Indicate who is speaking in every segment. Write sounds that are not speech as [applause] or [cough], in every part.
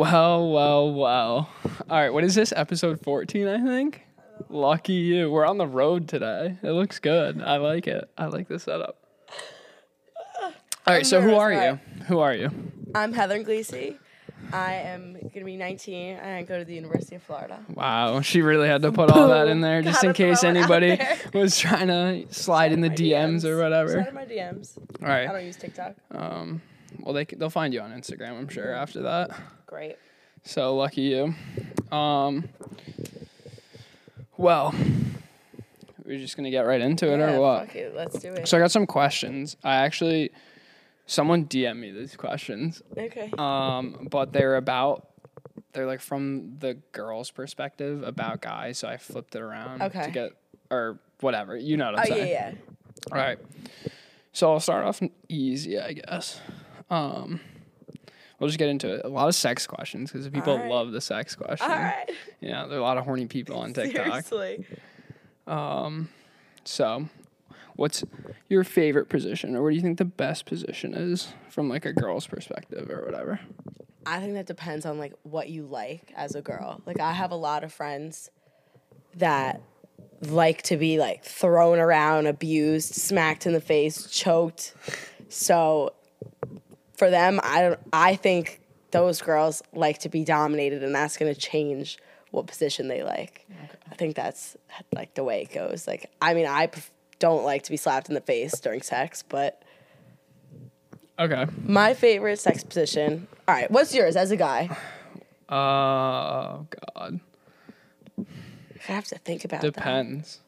Speaker 1: Well, well, well. All right, what is this? Episode 14, I think? Lucky you. We're on the road today. It looks good. I like it. I like the setup. All right, so who are you? Who are you?
Speaker 2: I'm Heather Gleesy. I am gonna be 19 and I go to the University of Florida.
Speaker 1: Wow, she really had to put all that in there just in
Speaker 2: Gotta
Speaker 1: case
Speaker 2: throw it out
Speaker 1: anybody
Speaker 2: there. [laughs]
Speaker 1: was trying to slide in the
Speaker 2: My
Speaker 1: DMs or
Speaker 2: Slide
Speaker 1: whatever.
Speaker 2: in my DMs.
Speaker 1: All
Speaker 2: I
Speaker 1: right.
Speaker 2: don't use TikTok.
Speaker 1: Um, well, they they'll find you on Instagram, I'm sure, after that.
Speaker 2: Great.
Speaker 1: So lucky you. Um, well, we're just gonna get right into it,
Speaker 2: Yeah,
Speaker 1: or what?
Speaker 2: Fuck it. Let's do it.
Speaker 1: So I got some questions. I actually, someone DM me these questions,
Speaker 2: okay.
Speaker 1: um, but they're about, they're like from the girl's perspective about guys. So I flipped it around
Speaker 2: okay.
Speaker 1: to get, or whatever. You know what I'm
Speaker 2: oh yeah,
Speaker 1: saying?
Speaker 2: yeah.
Speaker 1: All right. So I'll start off easy, I guess. Um, we'll just get into it. A lot of sex questions because people
Speaker 2: right.
Speaker 1: love the sex question.
Speaker 2: All right.
Speaker 1: Yeah, there are a lot of horny people on [laughs] TikTok.
Speaker 2: Seriously.
Speaker 1: Um, so, what's your favorite position, or what do you think the best position is from like a girl's perspective, or whatever?
Speaker 2: I think that depends on like what you like as a girl. Like I have a lot of friends that like to be like thrown around, abused, smacked in the face, choked. So for them, I don't I think those girls like to be dominated and that's going to change what position they like. I think that's like the way it goes. Like I mean, I don't like to be slapped in the face during sex, but
Speaker 1: Okay.
Speaker 2: my favorite sex position. All right, what's yours as a guy?
Speaker 1: Uh, oh God,
Speaker 2: I have to think about that.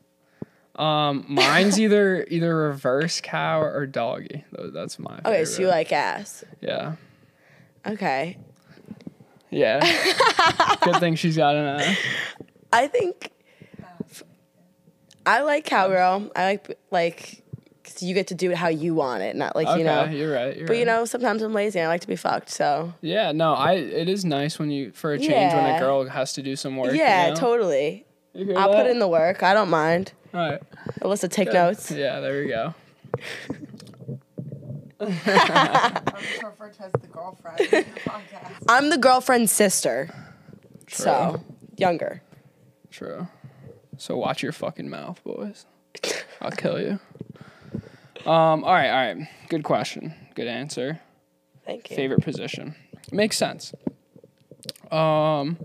Speaker 1: Um, [laughs] mine's either either reverse cow or doggy. That's my. Favorite.
Speaker 2: Okay, so you like ass.
Speaker 1: Yeah.
Speaker 2: Okay.
Speaker 1: Yeah. [laughs] Good thing she's got an ass.
Speaker 2: I think I like cowgirl. I like like 'cause you get to do it how you want it, not like
Speaker 1: Okay,
Speaker 2: you know.
Speaker 1: you're right. You're
Speaker 2: But you know, sometimes I'm lazy and I like to be fucked. So
Speaker 1: Yeah, no, I. It is nice when you for a change when a girl has to do some work.
Speaker 2: yeah,
Speaker 1: you know?
Speaker 2: totally. I'll
Speaker 1: that?
Speaker 2: put in the work. I don't mind.
Speaker 1: All right.
Speaker 2: Alyssa, take notes.
Speaker 1: Yeah, there we go.
Speaker 3: I'm just referred the girlfriend in the podcast.
Speaker 2: I'm the girlfriend's sister. So younger.
Speaker 1: True. So watch your fucking mouth, boys. [laughs] I'll kill you. Um. All right. All right. Good question. Good answer.
Speaker 2: Thank you.
Speaker 1: Favorite position. Makes sense. Um.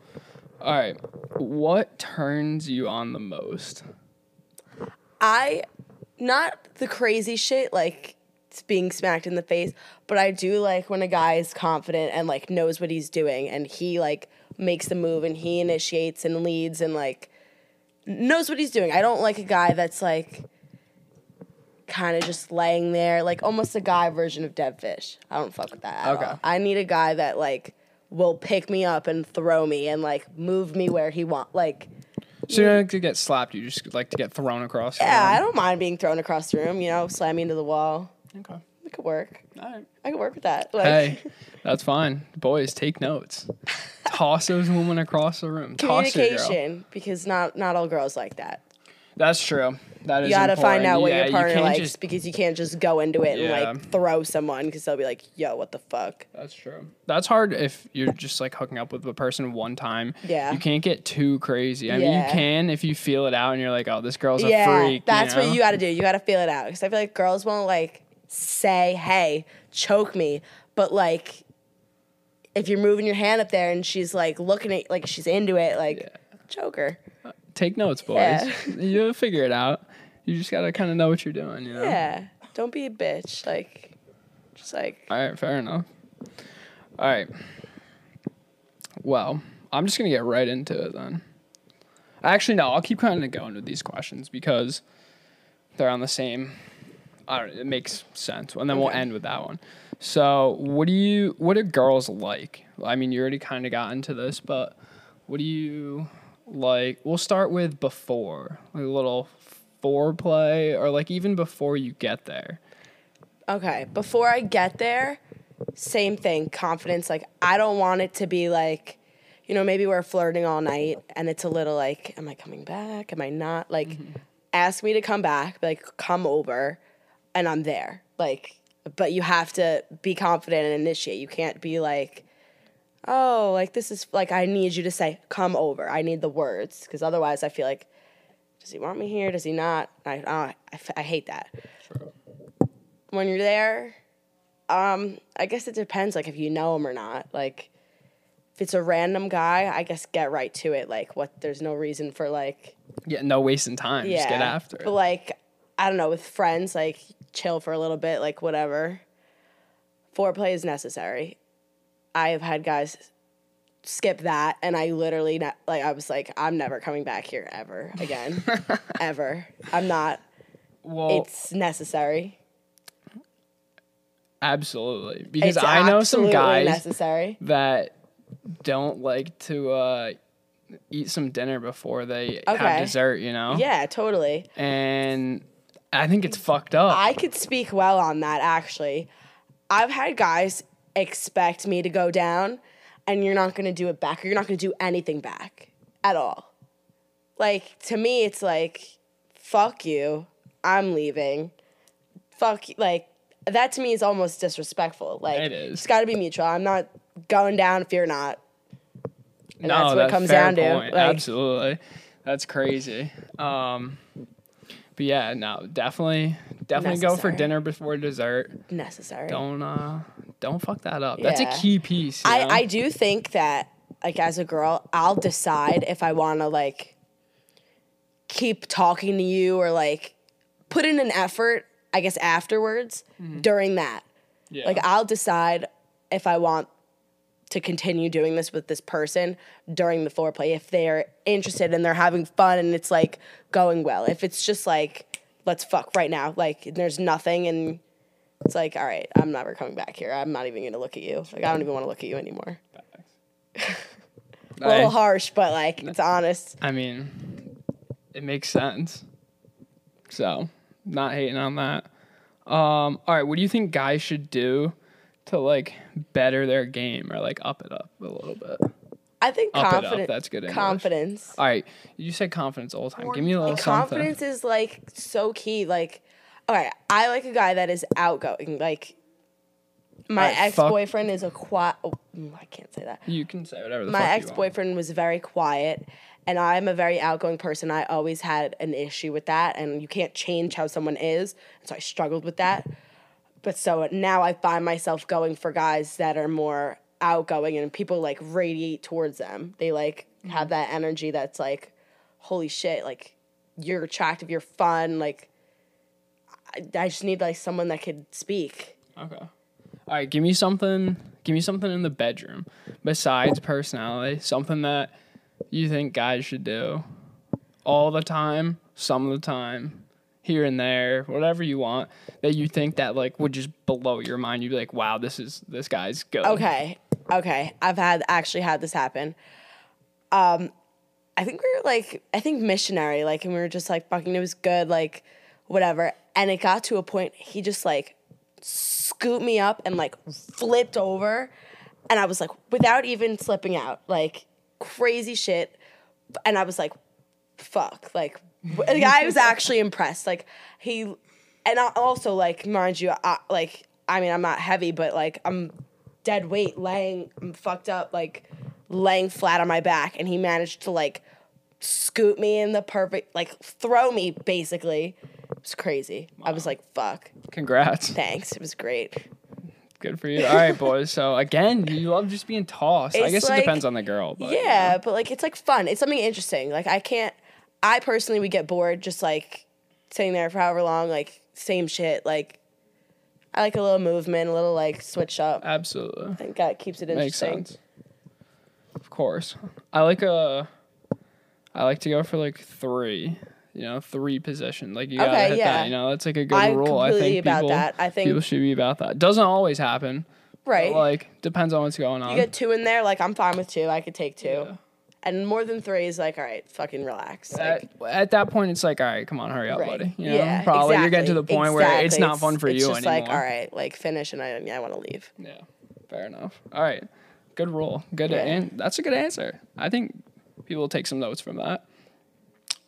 Speaker 1: All right. What turns you on the most?
Speaker 2: I not the crazy shit like being smacked in the face, but I do like when a guy is confident and like knows what he's doing and he like makes the move and he initiates and leads and like knows what he's doing. I don't like a guy that's like kind of just laying there, like almost a guy version of dead fish. I don't fuck with that. At
Speaker 1: Okay.
Speaker 2: all. I need a guy that like will pick me up and throw me and like move me where he want like
Speaker 1: So you don't like to get slapped. You just like to get thrown across. the
Speaker 2: yeah, I don't mind being thrown across the room, you know, slamming into the wall.
Speaker 1: Okay.
Speaker 2: It could work.
Speaker 1: All right.
Speaker 2: I could work with that. Like,
Speaker 1: Hey, [laughs] that's fine. Boys, take notes. Toss those women across the room. Toss
Speaker 2: communication, because not not all girls like that.
Speaker 1: That's true. That is
Speaker 2: You gotta find out what
Speaker 1: Yeah,
Speaker 2: your partner
Speaker 1: can't
Speaker 2: likes
Speaker 1: just-
Speaker 2: because you can't just go into it
Speaker 1: Yeah.
Speaker 2: and like throw someone because they'll be like, "Yo, what the fuck?"
Speaker 1: That's true. That's hard if you're just like hooking up with a person one time.
Speaker 2: Yeah.
Speaker 1: You can't get too crazy. I mean, you can if you feel it out and you're like, oh, this girl's a
Speaker 2: yeah,
Speaker 1: freak.
Speaker 2: that's
Speaker 1: you know?
Speaker 2: what you got to do. You got to feel it out because I feel like girls won't like say, "Hey, choke me," but like if you're moving your hand up there and she's like looking at like she's into it, like choke her.
Speaker 1: Take notes, boys.
Speaker 2: Yeah. [laughs]
Speaker 1: You'll figure it out. You just gotta kind of know what you're doing, you know?
Speaker 2: Yeah, don't be a bitch. Like, just like
Speaker 1: All right, fair enough. All right. Well, I'm just gonna get right into it then. Actually, no, I'll keep kind of going with these questions because they're on the same. I don't. It makes sense, and then we'll end with that one. So, what do you? What do girls like? I mean, you already kind of got into this, but what do you like? We'll start with before, like a little foreplay, or like even before you get there.
Speaker 2: Okay, before I get there, same thing, confidence. Like, I don't want it to be like, you know, maybe we're flirting all night and it's a little like, am I coming back? Am I not? Like, mm-hmm. ask me to come back, like, come over, and I'm there. Like, but you have to be confident and initiate. You can't be like, oh, like this is like I need you to say come over. I need the words because otherwise I feel like does he want me here? Does he not? I uh, I, f- I hate that.
Speaker 1: True.
Speaker 2: When you're there, um, I guess it depends like if you know him or not. Like if it's a random guy, I guess get right to it. Like what? There's no reason for like
Speaker 1: Yeah, no wasting time.
Speaker 2: yeah.
Speaker 1: Just get after
Speaker 2: But
Speaker 1: it.
Speaker 2: like I don't know with friends, like chill for a little bit, like whatever. Foreplay is necessary. I have had guys skip that, and I literally ne- like I was like, I'm never coming back here ever again, [laughs] ever. I'm not.
Speaker 1: Well,
Speaker 2: It's necessary.
Speaker 1: absolutely. Because
Speaker 2: It's
Speaker 1: I know some guys
Speaker 2: necessary.
Speaker 1: that don't like to uh, eat some dinner before they have
Speaker 2: Okay.
Speaker 1: dessert, you know?
Speaker 2: Yeah, totally.
Speaker 1: And I think it's fucked up.
Speaker 2: I could speak well on that actually. I've had guys expect me to go down and you're not going to do it back or you're not going to do anything back at all. Like to me it's like fuck you. I'm leaving. Fuck you. like that to me is almost disrespectful. Like
Speaker 1: It is.
Speaker 2: It's got to be mutual. I'm not going down if you're not. And
Speaker 1: no,
Speaker 2: that's what it comes
Speaker 1: fair
Speaker 2: down to.
Speaker 1: point.
Speaker 2: Like-
Speaker 1: Absolutely. That's crazy. Um, but yeah, no, definitely, definitely go for dinner before dessert.
Speaker 2: Necessary.
Speaker 1: Don't uh, don't fuck that up. That's a
Speaker 2: Yeah.
Speaker 1: key piece. you know?
Speaker 2: I, I do think that like as a girl, I'll decide if I want to like keep talking to you or like put in an effort, I guess afterwards mm-hmm. during that.
Speaker 1: yeah.
Speaker 2: Like I'll decide if I want to continue doing this with this person during the foreplay if they're interested and they're having fun and it's like going well. If it's just like let's fuck right now, like there's nothing and it's like all right, I'm never coming back here. I'm not even going to look at you. Like I don't even want to look at you anymore. [laughs] A little
Speaker 1: I-
Speaker 2: harsh, but like it's honest.
Speaker 1: I mean, it makes sense. So, not hating on that. Um, all right, what do you think guys should do to like better their game or like up it up a little bit?
Speaker 2: I think
Speaker 1: Up it up,
Speaker 2: confidence.
Speaker 1: that's good English.
Speaker 2: Confidence.
Speaker 1: All right, you said confidence all the time. Give me a little
Speaker 2: Like,
Speaker 1: something.
Speaker 2: confidence is like so key. Like, all right, I like a guy that is outgoing. Like, my
Speaker 1: Alright,
Speaker 2: ex
Speaker 1: fuck-
Speaker 2: boyfriend is a quiet. Oh, mm, I can't say that.
Speaker 1: You can say whatever the
Speaker 2: My
Speaker 1: fuck
Speaker 2: ex
Speaker 1: you want.
Speaker 2: boyfriend was very quiet, and I'm a very outgoing person. I always had an issue with that, and you can't change how someone is. So I struggled with that. But so now I find myself going for guys that are more outgoing and people like radiate towards them. They like have that energy that's like, holy shit, like you're attractive, you're fun. Like, I, just need like someone that could speak.
Speaker 1: Okay. All right, give me something. Give me something in the bedroom besides personality. Something that you think guys should do all the time, some of the time, here and there, whatever you want. That you think that like would just blow your mind. You'd be like, "Wow, this is this guy's good."
Speaker 2: Okay, okay. I've had actually had this happen. Um, I think we were like, I think missionary, like, and we were just like fucking. It was good, like, whatever. And it got to a point he just like scooped me up and like flipped over, and I was like, without even slipping out, like crazy shit. And I was like, fuck, like, w- I was actually impressed. Like he, and I also like, mind you, I, like, I mean, I'm not heavy, but like, I'm dead weight, laying, I'm fucked up, like, laying flat on my back, and he managed to like scoop me in the perfect, like, throw me basically. It was crazy. I was like, fuck,
Speaker 1: Congrats.
Speaker 2: thanks. It was great.
Speaker 1: Good for you. All right, boys. So again, you love just being tossed. I guess
Speaker 2: like-
Speaker 1: it depends on the girl, but
Speaker 2: yeah,
Speaker 1: know.
Speaker 2: but like it's like fun. It's something interesting. Like I can't. I personally would get bored just like sitting there for however long, like same shit. Like I like a little movement, a little like switch up.
Speaker 1: Absolutely.
Speaker 2: I think that keeps it interesting.
Speaker 1: Makes sense. Of course. I like a I like to go for like three. You know, three position. Like you gotta hit
Speaker 2: yeah.
Speaker 1: that. You know, that's like a good
Speaker 2: I'm
Speaker 1: rule. I think
Speaker 2: about
Speaker 1: people,
Speaker 2: that. I think-
Speaker 1: people should be about that. Doesn't always happen.
Speaker 2: Right.
Speaker 1: like depends on what's going on.
Speaker 2: you get two in there, like I'm fine with two. I could take two.
Speaker 1: Yeah.
Speaker 2: And more than three is like, all right, fucking relax. Like,
Speaker 1: at, at that point, it's like, all right, come on, hurry up,
Speaker 2: right.
Speaker 1: buddy. You know,
Speaker 2: yeah,
Speaker 1: probably you're getting to the point where it's not fun for
Speaker 2: it's
Speaker 1: you
Speaker 2: just
Speaker 1: anymore.
Speaker 2: like, all right, like finish, and I, yeah, I want to leave.
Speaker 1: Yeah, fair enough. All right, good rule. Good,
Speaker 2: Yeah.
Speaker 1: and that's a good answer. I think people will take some notes from that.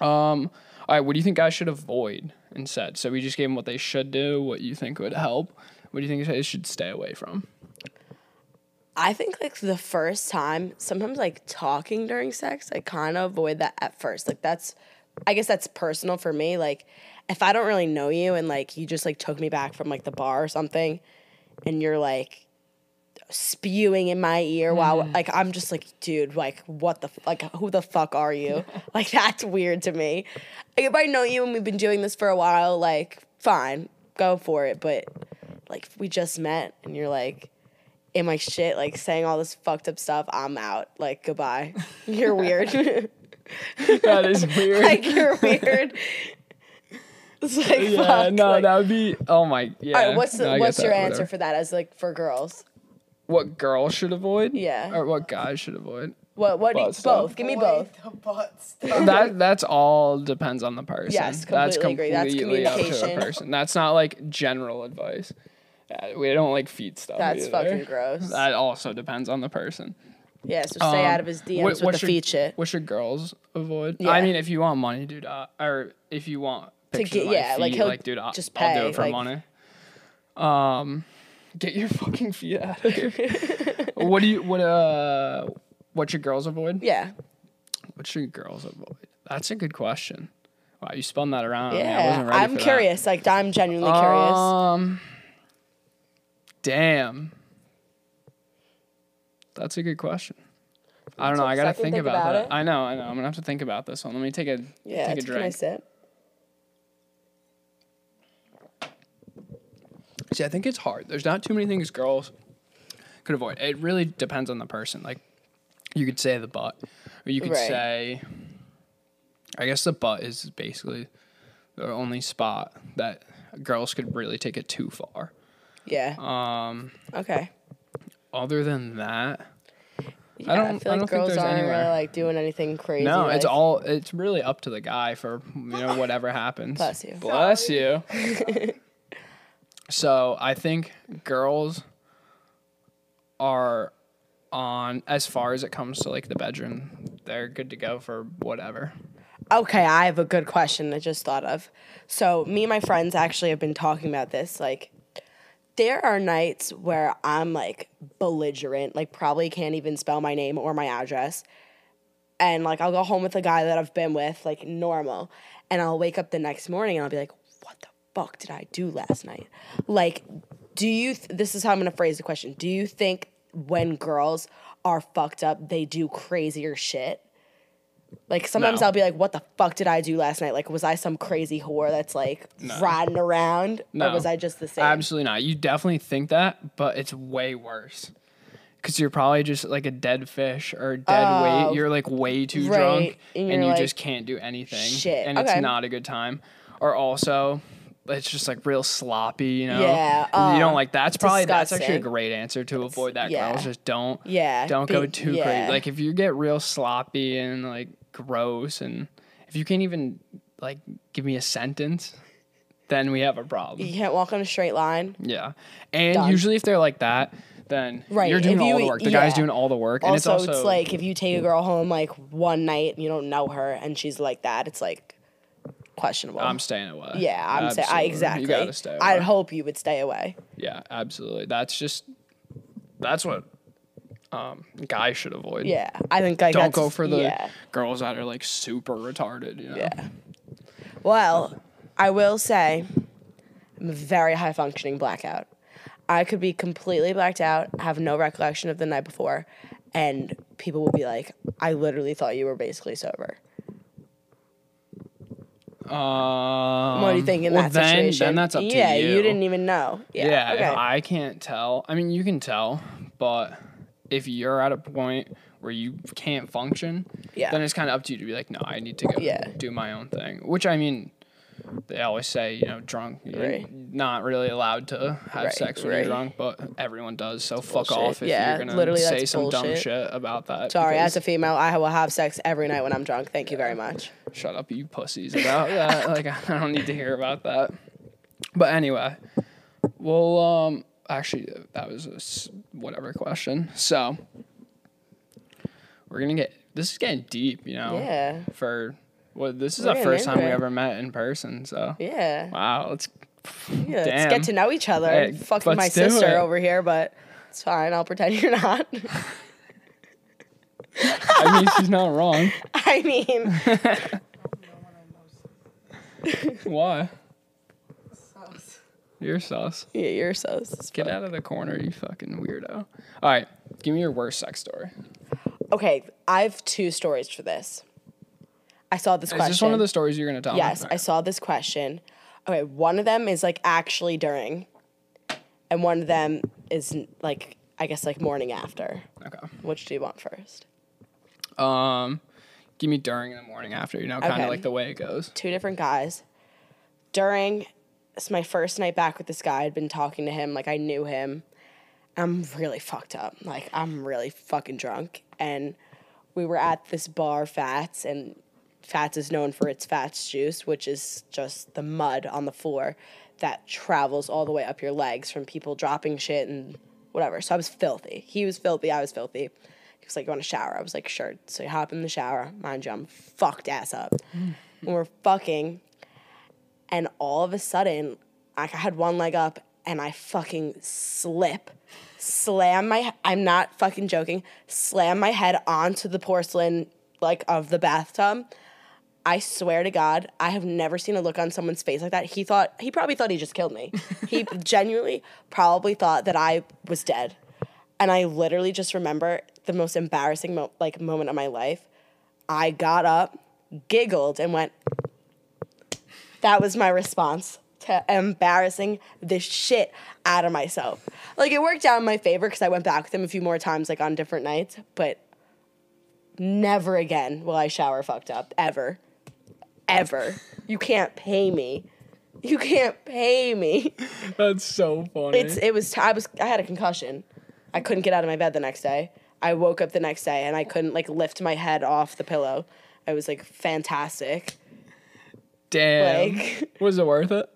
Speaker 1: Um, all right, what do you think guys should avoid instead? So we just gave them what they should do, what you think would help. What do you think they should stay away from?
Speaker 2: I think like the first time, sometimes like talking during sex, I kind of avoid that at first. Like that's, I guess that's personal for me. Like if I don't really know you and like you just like took me back from like the bar or something, and you're like spewing in my ear while mm. like I'm just like, dude, like what the f- like who the fuck are you? [laughs] [laughs] like that's weird to me. Like if I know you and we've been doing this for a while, like fine, go for it. But like we just met and you're like in my shit, like saying all this fucked up stuff, I'm out. Like goodbye. [laughs] You're weird.
Speaker 1: that is weird.
Speaker 2: like you're weird. It's like
Speaker 1: yeah,
Speaker 2: fuck.
Speaker 1: no,
Speaker 2: like-
Speaker 1: that would be. Oh my, yeah.
Speaker 2: all right, what's the,
Speaker 1: No, I get
Speaker 2: what's your
Speaker 1: that,
Speaker 2: answer
Speaker 1: whatever.
Speaker 2: for that as like for girls?
Speaker 1: What girls should avoid?
Speaker 2: Yeah.
Speaker 1: Or what guys should avoid?
Speaker 2: What what do you, both? Give me
Speaker 3: Avoid
Speaker 2: both.
Speaker 3: The butt [laughs]
Speaker 1: that that's all depends on the person.
Speaker 2: Yes,
Speaker 1: that's
Speaker 2: completely agree. That's
Speaker 1: completely up to the person. That's not like general advice. Yeah, we don't like feet stuff.
Speaker 2: That's
Speaker 1: either.
Speaker 2: fucking gross.
Speaker 1: That also depends on the person.
Speaker 2: Yeah, so stay
Speaker 1: Um,
Speaker 2: out of his DMs
Speaker 1: what-
Speaker 2: with the
Speaker 1: should-
Speaker 2: feet shit.
Speaker 1: What should girls avoid?
Speaker 2: Yeah.
Speaker 1: I mean, if you want money, dude, uh, or if you want to
Speaker 2: get-
Speaker 1: of my
Speaker 2: yeah, like,
Speaker 1: feet,
Speaker 2: he'll
Speaker 1: like, dude, I'll,
Speaker 2: just
Speaker 1: I'll do
Speaker 2: pay,
Speaker 1: it for
Speaker 2: like-
Speaker 1: money. Um, get your fucking feet out of here. [laughs] what do you what uh what should girls avoid?
Speaker 2: Yeah.
Speaker 1: What should girls avoid? That's a good question. Wow, you spun that around. I
Speaker 2: Yeah.
Speaker 1: wasn't ready
Speaker 2: I'm
Speaker 1: for that.
Speaker 2: curious. Like I'm genuinely curious.
Speaker 1: Um, damn. That's a good question. I don't know. I gotta think,
Speaker 2: think
Speaker 1: about,
Speaker 2: about
Speaker 1: that.
Speaker 2: it.
Speaker 1: I know. I know. I'm gonna have to think about this one. Let me take a
Speaker 2: yeah.
Speaker 1: take a
Speaker 2: Can I
Speaker 1: drink.
Speaker 2: sip?
Speaker 1: See, I think it's hard. There's not too many things girls could avoid. It really depends on the person. Like, you could say the butt, or you could
Speaker 2: Right.
Speaker 1: say, I guess the butt is basically the only spot that girls could really take it too far.
Speaker 2: Yeah.
Speaker 1: Um,
Speaker 2: Okay.
Speaker 1: other than that,
Speaker 2: Yeah, I,
Speaker 1: don't-
Speaker 2: feel
Speaker 1: I
Speaker 2: like
Speaker 1: don't think
Speaker 2: girls
Speaker 1: there's
Speaker 2: aren't
Speaker 1: anywhere.
Speaker 2: really like doing anything crazy.
Speaker 1: no, it's all. It's really up to the guy for you know whatever happens.
Speaker 2: Bless you.
Speaker 1: Bless you. [laughs] so I think girls are on as far as it comes to like the bedroom. They're good to go for whatever.
Speaker 2: Okay, I have a good question I just thought of. So, me and my friends actually have been talking about this. Like, there are nights where I'm like belligerent, like, probably can't even spell my name or my address. And like, I'll go home with a guy that I've been with, like, normal. And I'll wake up the next morning and I'll be like, fuck did I do last night? Like, do you, th- this is how I'm gonna phrase the question. Do you think when girls are fucked up, they do crazier shit? Like sometimes
Speaker 1: No.
Speaker 2: I'll be like, "What the fuck did I do last night? Like, was I some crazy whore that's like riding around,
Speaker 1: No.
Speaker 2: or was I just the same?"
Speaker 1: Absolutely not. You definitely think that, but it's way worse. Cause you're probably just like a dead fish or dead
Speaker 2: Oh,
Speaker 1: weight. You're like way too
Speaker 2: right,
Speaker 1: drunk,
Speaker 2: and
Speaker 1: and, you
Speaker 2: like,
Speaker 1: just can't do anything.
Speaker 2: "Shit,
Speaker 1: and
Speaker 2: okay."
Speaker 1: it's not a good time. Or also, it's just like real sloppy. You know.
Speaker 2: Yeah,
Speaker 1: you don't oh, like. That's probably that's actually a great answer to avoid that.
Speaker 2: yeah.
Speaker 1: Girls just don't.
Speaker 2: Yeah,
Speaker 1: Don't go too
Speaker 2: yeah.
Speaker 1: crazy. Like if you get real sloppy and like gross, and if you can't even like give me a sentence, then we have a problem.
Speaker 2: you can't walk on a straight line.
Speaker 1: Yeah. And
Speaker 2: Done.
Speaker 1: usually if they're like that, then
Speaker 2: Right,
Speaker 1: you're doing
Speaker 2: if
Speaker 1: all
Speaker 2: you-
Speaker 1: the work. The guy's doing all the work. and
Speaker 2: Also,
Speaker 1: it's
Speaker 2: like if you take a girl home like one night and you don't know her and she's like that, it's like questionable.
Speaker 1: I'm staying away.
Speaker 2: yeah, I'm saying I exactly.
Speaker 1: You gotta stay away.
Speaker 2: I'd hope you would stay away.
Speaker 1: yeah, absolutely. That's just that's what um guys should avoid.
Speaker 2: Yeah, I think like
Speaker 1: Don't
Speaker 2: that's-
Speaker 1: go for the
Speaker 2: yeah.
Speaker 1: girls that are like super retarded, you know.
Speaker 2: Yeah. Well, I will say I'm a very high functioning blackout. I could be completely blacked out, have no recollection of the night before, and people will be like, I literally thought you were basically sober.
Speaker 1: Um,
Speaker 2: What do you think in
Speaker 1: well,
Speaker 2: that
Speaker 1: then,
Speaker 2: situation?
Speaker 1: Then that's up to
Speaker 2: yeah,
Speaker 1: you.
Speaker 2: you didn't even know. Yeah.
Speaker 1: Yeah,
Speaker 2: okay.
Speaker 1: if I can't tell. I mean, you can tell, but if you're at a point where you can't function,
Speaker 2: Yeah.
Speaker 1: then it's kind of up to you to be like, no, I need to go
Speaker 2: Yeah.
Speaker 1: do my own thing. Which I mean, they always say, you know, drunk, you're
Speaker 2: Right.
Speaker 1: not really allowed to have
Speaker 2: Right,
Speaker 1: sex when
Speaker 2: right.
Speaker 1: you're drunk, but everyone does. So fuck
Speaker 2: bullshit.
Speaker 1: off if
Speaker 2: Yeah,
Speaker 1: you're gonna
Speaker 2: literally
Speaker 1: say some dumb shit about that.
Speaker 2: Sorry, as a female, I will have sex every night when I'm drunk. Thank you very much.
Speaker 1: shut up, you pussies, about that. [laughs] Like, I don't need to hear about that. But anyway, well, um, actually, that was a whatever question. So, we're gonna get this is getting deep, you know.
Speaker 2: Yeah.
Speaker 1: For well, this is
Speaker 2: We're
Speaker 1: the first time
Speaker 2: into
Speaker 1: we ever met in person. So,
Speaker 2: Yeah.
Speaker 1: wow, let's
Speaker 2: Yeah, let's get to know each other.
Speaker 1: Hey,
Speaker 2: Fucking my sister
Speaker 1: it.
Speaker 2: over here, but It's fine. I'll pretend you're not. [laughs]
Speaker 1: I mean, she's not wrong. [laughs]
Speaker 2: I mean,
Speaker 3: know when I'm most
Speaker 1: Why?
Speaker 3: sus.
Speaker 1: You're sus.
Speaker 2: yeah, you're sus-
Speaker 1: Get out of the corner, you fucking weirdo. All right, give me your worst sex story.
Speaker 2: Okay, I have two stories for this. I saw this
Speaker 1: Is
Speaker 2: question.
Speaker 1: this one of the stories you're gonna tell
Speaker 2: Yes? I saw this question. Okay, one of them is like actually during, and one of them is like I guess like morning after.
Speaker 1: Okay.
Speaker 2: Which do you want first?
Speaker 1: Um, give me during and the morning after. You know, kind of
Speaker 2: Okay.
Speaker 1: like the way it goes.
Speaker 2: Two different guys. During, it's my first night back with this guy. I'd been talking to him like I knew him. I'm really fucked up. Like I'm really fucking drunk, and we were at this bar, Fats, and Fats is known for its Fats juice, which is just the mud on the floor that travels all the way up your legs from people dropping shit and whatever. So I was filthy. He was filthy. I was filthy. He was like, "You want to shower?" I was like, "Sure." So you hop in the shower. Mind you, I'm fucked ass up. [laughs] and we're fucking, and all of a sudden, like I had one leg up, and I fucking slip, slam my. I'm not fucking joking. Slam my head onto the porcelain like of the bathtub. I swear to God, I have never seen a look on someone's face like that. He thought he probably thought he just killed me. He [laughs] genuinely probably thought that I was dead. And I literally just remember the most embarrassing mo- like moment of my life. I got up, giggled, and went. That was my response to embarrassing the shit out of myself. Like it worked out in my favor because I went back with him a few more times, like on different nights. But never again will I shower fucked up ever, ever. You can't pay me. You can't pay me. [laughs]
Speaker 1: That's so funny.
Speaker 2: It's it was I was I had a concussion. I couldn't get out of my bed the next day. I woke up the next day and I couldn't like lift my head off the pillow. I was like fantastic.
Speaker 1: Damn.
Speaker 2: like- [laughs]
Speaker 1: Was it worth it?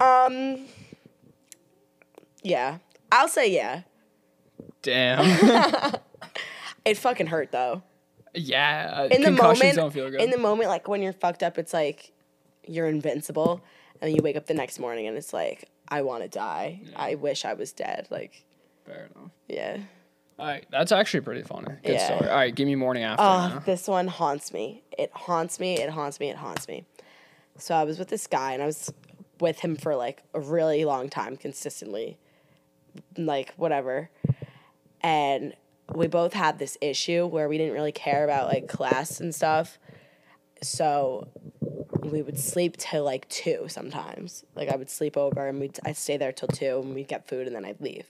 Speaker 2: Um Yeah. I'll say yeah.
Speaker 1: Damn. [laughs]
Speaker 2: It fucking hurt though.
Speaker 1: Yeah.
Speaker 2: In the moment
Speaker 1: don't feel good.
Speaker 2: in the moment like when you're fucked up it's like you're invincible and then you wake up the next morning and it's like I want to die. I wish I was dead. Like
Speaker 1: Fair enough.
Speaker 2: yeah.
Speaker 1: All right, that's actually pretty funny. Good
Speaker 2: Yeah.
Speaker 1: story. All right, give me morning after.
Speaker 2: Oh,
Speaker 1: now.
Speaker 2: this one haunts me. It haunts me. It haunts me. It haunts me. So I was with this guy and I was with him for like a really long time, consistently, like whatever. And we both had this issue where we didn't really care about like class and stuff. So we would sleep till like two sometimes. Like I would sleep over and we'd I'd stay there till two and we'd get food and then I'd leave.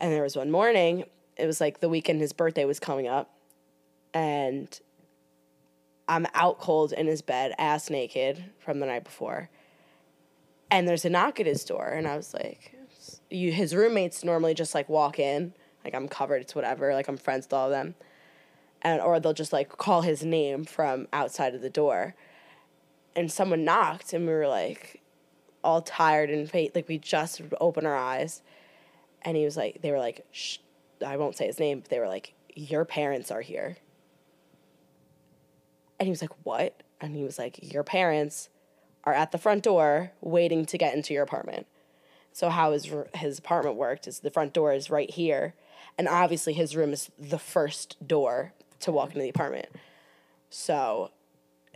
Speaker 2: And there was one morning, it was like the weekend his birthday was coming up, and I'm out cold in his bed, ass naked from the night before. And there's a knock at his door, and I was like, you, his roommates normally just like walk in, like I'm covered, it's whatever, like I'm friends with all of them. And or they'll just like call his name from outside of the door. And someone knocked, and we were like all tired and fa- like we just opened our eyes and he was like they were like Shh, i won't say his name but they were like your parents are here and he was like what and he was like your parents are at the front door waiting to get into your apartment so how his his apartment worked is the front door is right here and obviously his room is the first door to walk into the apartment so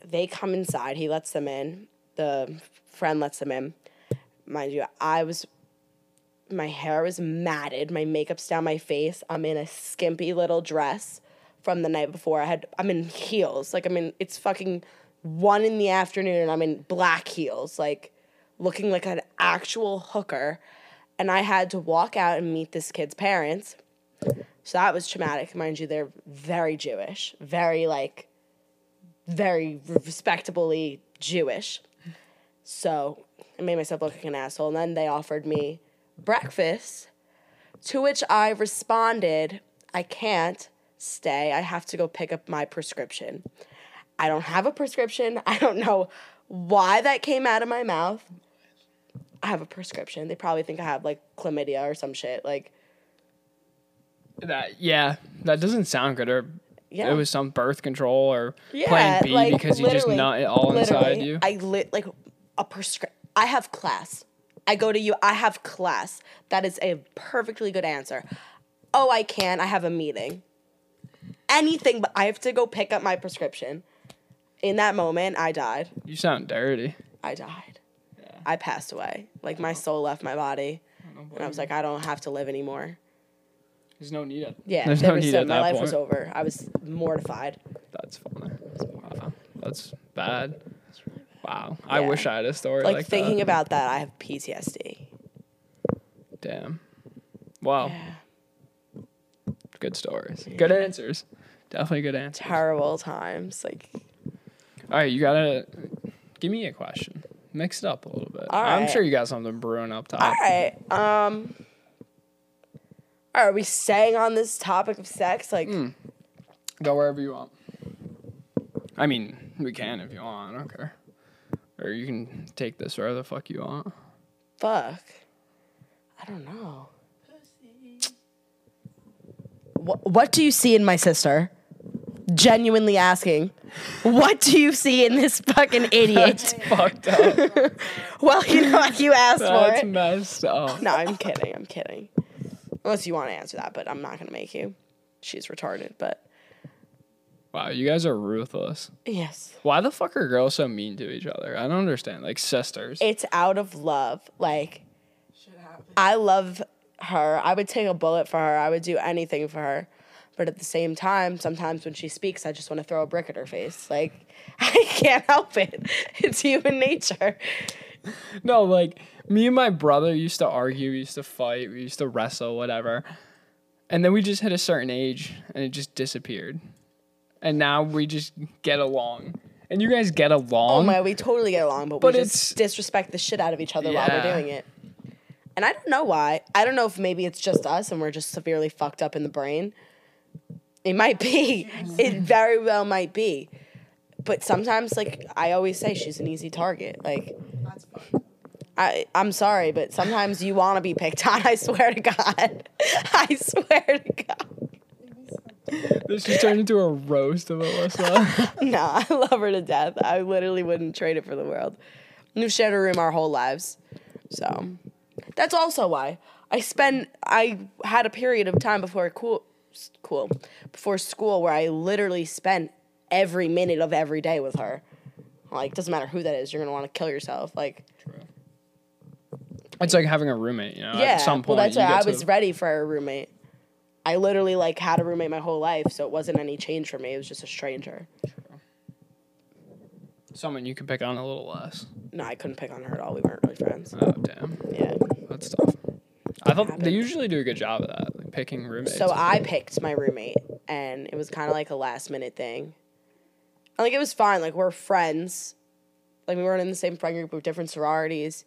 Speaker 2: they come inside he lets them in the friend lets them in mind you i was my hair was matted, my makeup's down my face. I'm in a skimpy little dress from the night before. I had I'm in heels. Like I'm in it's fucking one in the afternoon and I'm in black heels, like looking like an actual hooker. And I had to walk out and meet this kid's parents. So that was traumatic. Mind you, they're very Jewish, very like very respectably Jewish. So I made myself look like an asshole. And then they offered me breakfast, to which I responded, I can't stay. I have to go pick up my prescription. I don't have a prescription. [laughs] I don't know why that came out of my mouth. I have a prescription. They probably think I have like chlamydia or some shit. Like,
Speaker 1: That yeah, that doesn't sound good. Or
Speaker 2: Yeah.
Speaker 1: it was some birth control or
Speaker 2: yeah,
Speaker 1: plan B
Speaker 2: like,
Speaker 1: because you just nut it all inside you.
Speaker 2: I lit like a prescri- I have class. I go to you. I have class. That is a perfectly good answer. Oh, I can. I have a meeting. Anything, but I have to go pick up my prescription. In that moment, I died.
Speaker 1: You sound dirty.
Speaker 2: I died. I passed away. Like my soul left my body, and I was like, I don't have to live anymore.
Speaker 1: There's no need. At,
Speaker 2: Yeah,
Speaker 1: There's
Speaker 2: there
Speaker 1: no
Speaker 2: was
Speaker 1: need
Speaker 2: so-
Speaker 1: at
Speaker 2: my
Speaker 1: that
Speaker 2: life
Speaker 1: point.
Speaker 2: was over. I was mortified.
Speaker 1: That's funny. Wow. That's bad. Wow. I wish I had a story
Speaker 2: Like,
Speaker 1: like,
Speaker 2: thinking
Speaker 1: that.
Speaker 2: about that, I have PTSD.
Speaker 1: Damn. Wow.
Speaker 2: Yeah.
Speaker 1: Good stories. Good answers. Definitely good answers.
Speaker 2: Terrible times. Like,
Speaker 1: All right, you gotta give me a question. Mix it up a little bit.
Speaker 2: All
Speaker 1: I'm
Speaker 2: right.
Speaker 1: sure you got something brewing up top.
Speaker 2: all right. Um. Are we staying on this topic of sex? Like,
Speaker 1: Go wherever you want. I mean, we can if you want. I don't care. Or you can take this wherever the fuck you want.
Speaker 2: fuck. I don't know. What, what do you see in my sister? Genuinely asking. What do you see in this fucking [laughs] idiot? [laughs]
Speaker 1: Fucked up. [laughs]
Speaker 2: well, you know what? You asked for
Speaker 1: That's
Speaker 2: it.
Speaker 1: messed up.
Speaker 2: No, I'm kidding. I'm kidding. Unless you want to answer that, but I'm not going to make you. She's retarded, but
Speaker 1: Wow, you guys are ruthless.
Speaker 2: yes.
Speaker 1: Why the fuck are girls so mean to each other? I don't understand. Like sisters.
Speaker 2: It's out of love. Like,
Speaker 3: Shit happens.
Speaker 2: I love her. I would take a bullet for her. I would do anything for her. But at the same time, sometimes when she speaks, I just want to throw a brick at her face. Like, [laughs] I can't help it. [laughs] It's human nature.
Speaker 1: No, like me and my brother used to argue, we used to fight, we used to wrestle, whatever. And then we just hit a certain age and it just disappeared. And now we just get along. And you guys get
Speaker 2: oh
Speaker 1: along.
Speaker 2: Oh my, we totally get along, but,
Speaker 1: But
Speaker 2: we just disrespect the shit out of each other while we're doing it. And I don't know why. I don't know if maybe it's just us and we're just severely fucked up in the brain. It might be. Mm-hmm. It very well might be. But sometimes, like I always say, she's an easy target. Like
Speaker 3: That's fun.
Speaker 2: I, I'm sorry, but sometimes you want to be picked on. I swear to God. [laughs] I swear to God.
Speaker 1: this just turned into a roast of Alyssa.
Speaker 2: No, [laughs] [laughs] I love her to death. I literally wouldn't trade it for the world. We've shared a room our whole lives. So that's also why I spent, I had a period of time before a cool, cool, before school where I literally spent every minute of every day with her. Like, doesn't matter who that is, you're going to want to kill yourself. Like,
Speaker 1: it's like having a roommate, you know.
Speaker 2: yeah.
Speaker 1: At some point,
Speaker 2: well, that's why I
Speaker 1: to-
Speaker 2: was ready for a roommate. I literally like had a roommate my whole life, so it wasn't any change for me. It was just a stranger.
Speaker 1: someone you can pick on a little less.
Speaker 2: No, I couldn't pick on her at all. We weren't really friends.
Speaker 1: Oh damn,
Speaker 2: Yeah.
Speaker 1: that's tough. I thought they usually do a good job of that, like picking roommates.
Speaker 2: So I picked my roommate, and it was kind of like a last minute thing. And, like it was fine. Like we're friends. Like we weren't in the same friend group with different sororities.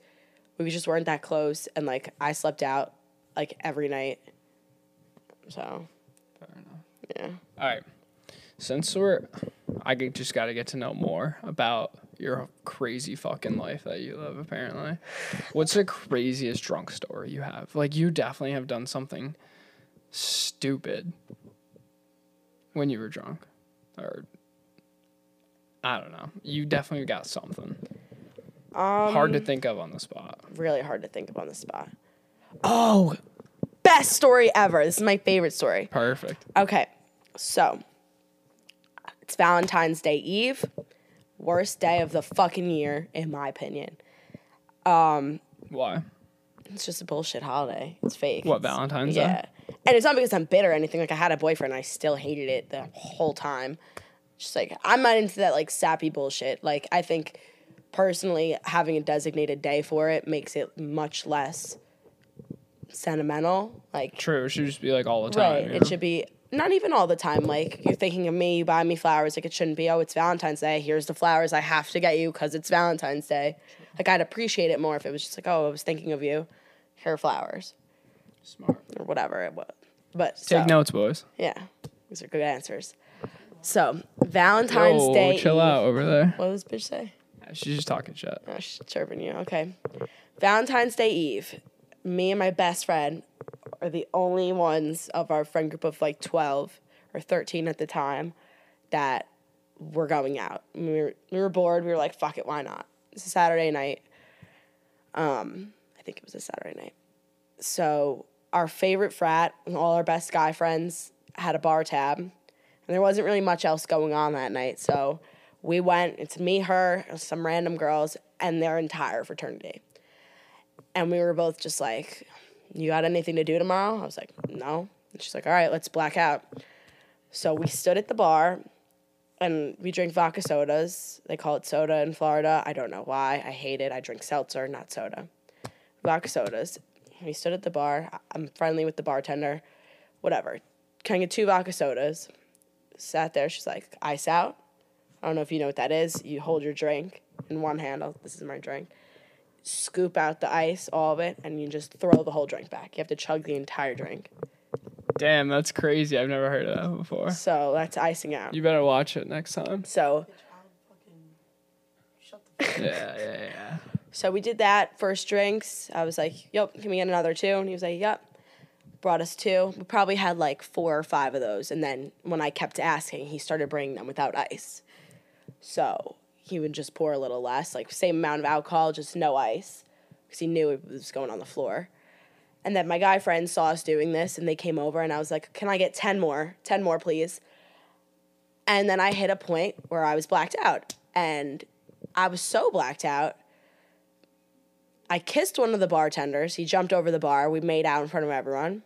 Speaker 2: We just weren't that close, and like I slept out like every night. So
Speaker 1: Fair enough.
Speaker 2: yeah.
Speaker 1: All right. Since we're, I just got to get to know more about your crazy fucking life that you live. Apparently, what's the craziest drunk story you have? Like you definitely have done something stupid when you were drunk, or I don't know. You definitely got something
Speaker 2: Um,
Speaker 1: hard to think of on the spot.
Speaker 2: really hard to think of on the spot. Oh, best story ever. This is my favorite story.
Speaker 1: Perfect.
Speaker 2: Okay, so it's Valentine's Day Eve. Worst day of the fucking year, in my opinion.
Speaker 1: Um, Why?
Speaker 2: It's just a bullshit holiday. It's fake.
Speaker 1: What Valentine's Day?
Speaker 2: Yeah. And it's not because I'm bitter or anything. Like I had a boyfriend, I still hated it the whole time. Just like I'm not into that like sappy bullshit. Like I think personally having a designated day for it makes it much less sentimental. Like
Speaker 1: True. It should just be like all the time.
Speaker 2: right. It
Speaker 1: know?
Speaker 2: should be not even all the time. Like you're thinking of me, you buy me flowers. Like it shouldn't be. Oh, it's Valentine's Day. Here's the flowers I have to get you because it's Valentine's Day. Like I'd appreciate it more if it was just like, oh, I was thinking of you. Here are flowers
Speaker 1: Smart.
Speaker 2: or whatever it was. But
Speaker 1: Take
Speaker 2: so,
Speaker 1: notes, boys.
Speaker 2: Yeah, these are good answers. So Valentine's
Speaker 1: Yo,
Speaker 2: Day.
Speaker 1: chill
Speaker 2: Eve-
Speaker 1: out over there.
Speaker 2: What does bitch say?
Speaker 1: Uh, she's just talking shit.
Speaker 2: Oh, she's chirping you. Okay. Valentine's Day Eve. Me and my best friend are the only ones of our friend group of like 12 or 13 at the time that were going out. We were, we were bored. We were like, fuck it, why not? It's a Saturday night. Um, I think it was a Saturday night. So our favorite frat and all our best guy friends had a bar tab, and there wasn't really much else going on that night. So we went. It's me, her, some random girls, and their entire fraternity. And we were both just like, "You got anything to do tomorrow?" I was like, "No." And she's like, "All right, let's black out." So we stood at the bar and we drink vodka sodas. They call it soda in Florida. I don't know why. I hate it. I drink seltzer, not soda. Vodka sodas. We stood at the bar. I'm friendly with the bartender. Whatever. Can I get two vodka sodas? Sat there. She's like, ice out. I don't know if you know what that is. You hold your drink in one hand. I'll- This is my drink. Scoop out the ice, all of it, and you just throw the whole drink back. You have to chug the entire drink.
Speaker 1: Damn, that's crazy. I've never heard of that before.
Speaker 2: So that's icing out.
Speaker 1: You better watch it next time.
Speaker 2: So
Speaker 3: Shut the [laughs] fuck
Speaker 1: Yeah, yeah, yeah.
Speaker 2: So we did that first drinks. I was like, "Yep, can we get another two? And he was like, "Yep." Brought us two. We probably had like four or five of those, and then when I kept asking, he started bringing them without ice. So he would just pour a little less, like same amount of alcohol, just no ice, because he knew it was going on the floor. And then my guy friends saw us doing this, and they came over, and I was like, "Can I get ten more? Ten more, please." And then I hit a point where I was blacked out, and I was so blacked out. I kissed one of the bartenders. He jumped over the bar. We made out in front of everyone.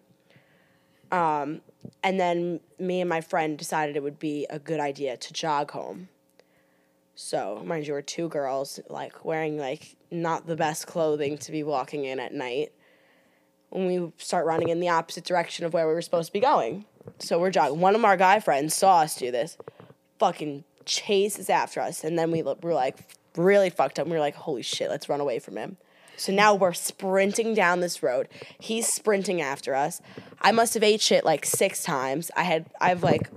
Speaker 2: Um, and then me and my friend decided it would be a good idea to jog home. So, mind you, we're two girls, like wearing like not the best clothing to be walking in at night. When we start running in the opposite direction of where we were supposed to be going. So we're jogging. One of our guy friends saw us do this, fucking chases after us. And then we we're like really fucked up. We were like, holy shit, let's run away from him. So now we're sprinting down this road. He's sprinting after us. I must have ate shit like six times. I had I've like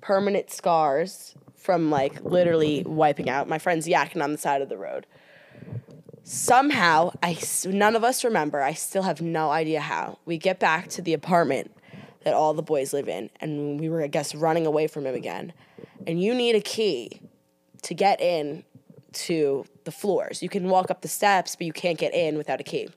Speaker 2: permanent scars from like literally wiping out. My friend's yakking on the side of the road. Somehow, I none of us remember. I still have no idea how. We get back to the apartment that all the boys live in, and we were, I guess, running away from him again. And you need a key to get in to the floors. You can walk up the steps, but you can't get in without a key.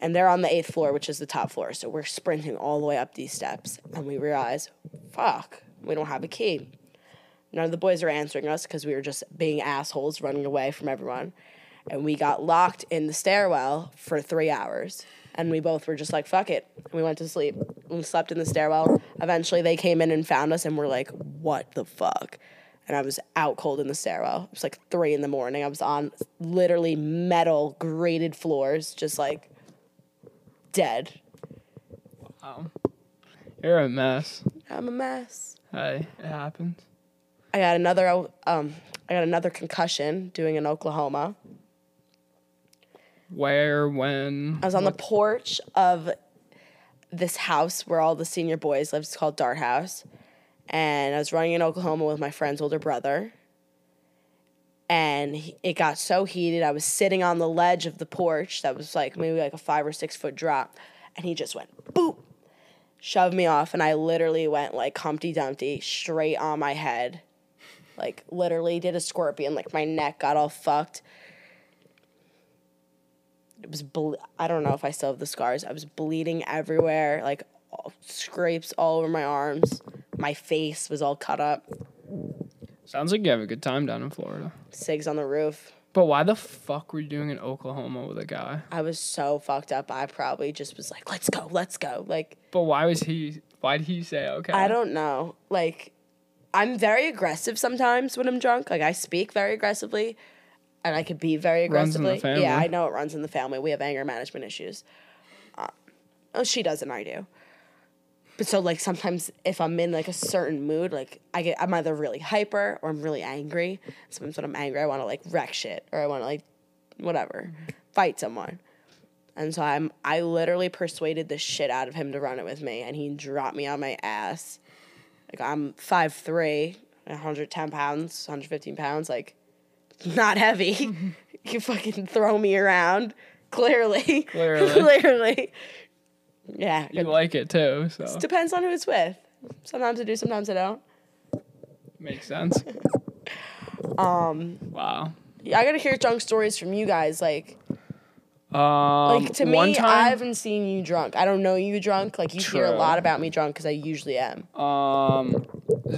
Speaker 2: And they're on the eighth floor, which is the top floor. So we're sprinting all the way up these steps, and we realize, fuck, we don't have a key. None of the boys are answering us because we were just being assholes running away from everyone. And we got locked in the stairwell for three hours. And we both were just like, fuck it. And we went to sleep. We slept in the stairwell. Eventually, they came in and found us, and we're like, what the fuck? And I was out cold in the stairwell. It was like three in the morning. I was on literally metal grated floors, just like dead. Wow.
Speaker 1: You're a mess.
Speaker 2: I'm a mess.
Speaker 1: Hey, it happens.
Speaker 2: I got another um I got another concussion doing in Oklahoma.
Speaker 1: Where, when?
Speaker 2: I was on the porch of this house where all the senior boys lived. It's called Dart House. And I was running in Oklahoma with my friend's older brother. And he- it got so heated. I was sitting on the ledge of the porch that was like maybe like a five or six foot drop. And he just went boop, shoved me off. And I literally went like Humpty Dumpty straight on my head. Like literally did a scorpion. Like my neck got all fucked it was ble- I don't know if I still have the scars. I was bleeding everywhere, like all- scrapes all over my arms. My face was all cut up.
Speaker 1: Sounds like you have a good time down in Florida.
Speaker 2: Sigs on the roof.
Speaker 1: But why the fuck were you doing in Oklahoma with a guy?
Speaker 2: I was so fucked up. I probably just was like, "Let's go, let's go." Like
Speaker 1: But why was he? Why did he say okay?
Speaker 2: I don't know. Like I'm very aggressive sometimes when I'm drunk. Like I speak very aggressively, and I could be very
Speaker 1: Runs in the
Speaker 2: aggressively. Yeah. I know it runs in the family. We have anger management issues. Uh, oh, she doesn't. I do. But so like sometimes if I'm in like a certain mood, like I get I'm either really hyper or I'm really angry. Sometimes when I'm angry, I want to like wreck shit or I want to like whatever fight someone. And so I'm I literally persuaded the shit out of him to run it with me, and he dropped me on my ass. Like I'm 5'3", 110 pounds, 115 pounds, like not heavy. [laughs] you fucking throw me around. Clearly.
Speaker 1: Clearly. [laughs]
Speaker 2: Clearly. Yeah.
Speaker 1: You like it too, so
Speaker 2: Depends on who it's with. Sometimes I do, sometimes I don't.
Speaker 1: makes sense. [laughs]
Speaker 2: Um
Speaker 1: Wow.
Speaker 2: I gotta hear drunk stories from you guys. Like
Speaker 1: Um,
Speaker 2: Like to
Speaker 1: one
Speaker 2: me,
Speaker 1: time,
Speaker 2: I haven't seen you drunk. I don't know you drunk. Like you hear a lot about me drunk because I usually am.
Speaker 1: Um,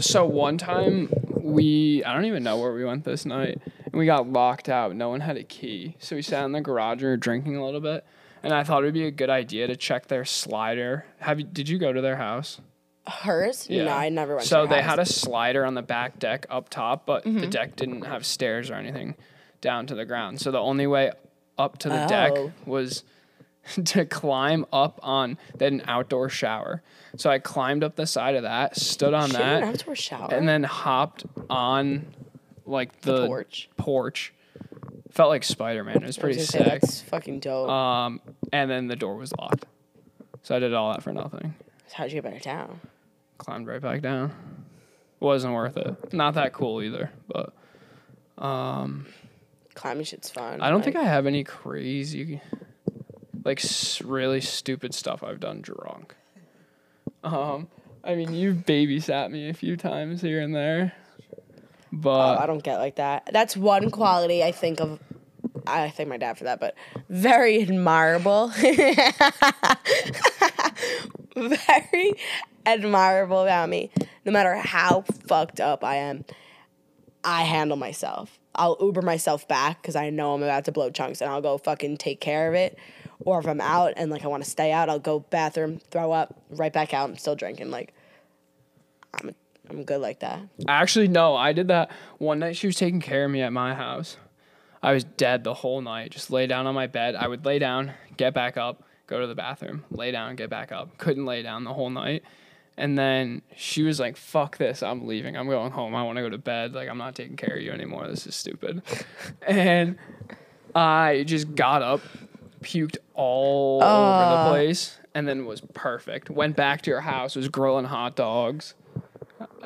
Speaker 1: so one time we, I don't even know where we went this night, and we got locked out. No one had a key, so we sat in the garage and were drinking a little bit. And I thought it'd be a good idea to check their slider. Have you? Did you go to their house?
Speaker 2: Hers? Yeah. No, I never went.
Speaker 1: So they
Speaker 2: house.
Speaker 1: had a slider on the back deck up top, but the
Speaker 2: Mm-hmm.
Speaker 1: deck didn't have stairs or anything down to the ground. So the only way up to the deck
Speaker 2: Oh.
Speaker 1: was [laughs] to climb up on then an outdoor shower. So I climbed up the side of that, stood on
Speaker 2: She had an
Speaker 1: that,
Speaker 2: outdoor shower.
Speaker 1: and then hopped on like the,
Speaker 2: The porch.
Speaker 1: porch. Felt like Spider Man. It was
Speaker 2: I was
Speaker 1: pretty
Speaker 2: say,
Speaker 1: sick.
Speaker 2: that's fucking dope.
Speaker 1: Um, and then the door was locked. So I did all that for nothing.
Speaker 2: So how'd you get back down?
Speaker 1: climbed right back down. Wasn't worth it. Not that cool either, but
Speaker 2: Climbing shit's fun.
Speaker 1: I don't think I have any crazy, like s- really stupid stuff I've done drunk. Um, I mean, you babysat me a few times here and there,
Speaker 2: Oh,
Speaker 1: but
Speaker 2: I don't get like that. That's one quality I think of. I thank my dad for that, but very admirable. [laughs] very admirable about me. No matter how fucked up I am, I handle myself. I'll Uber myself back because I know I'm about to blow chunks, and I'll go fucking take care of it. Or if I'm out and like I want to stay out, I'll go bathroom, throw up, right back out. I'm still drinking. Like I'm, I'm good like that.
Speaker 1: actually no, I did that one night. She was taking care of me at my house. I was dead the whole night. Just lay down on my bed. I would lay down, get back up, go to the bathroom, lay down, get back up. Couldn't lay down the whole night. And then she was like, fuck this. I'm leaving. I'm going home. I want to go to bed. Like, I'm not taking care of you anymore. This is stupid. [laughs] and I just got up, puked all over the place, and then was perfect. Went back to her house, was grilling hot dogs.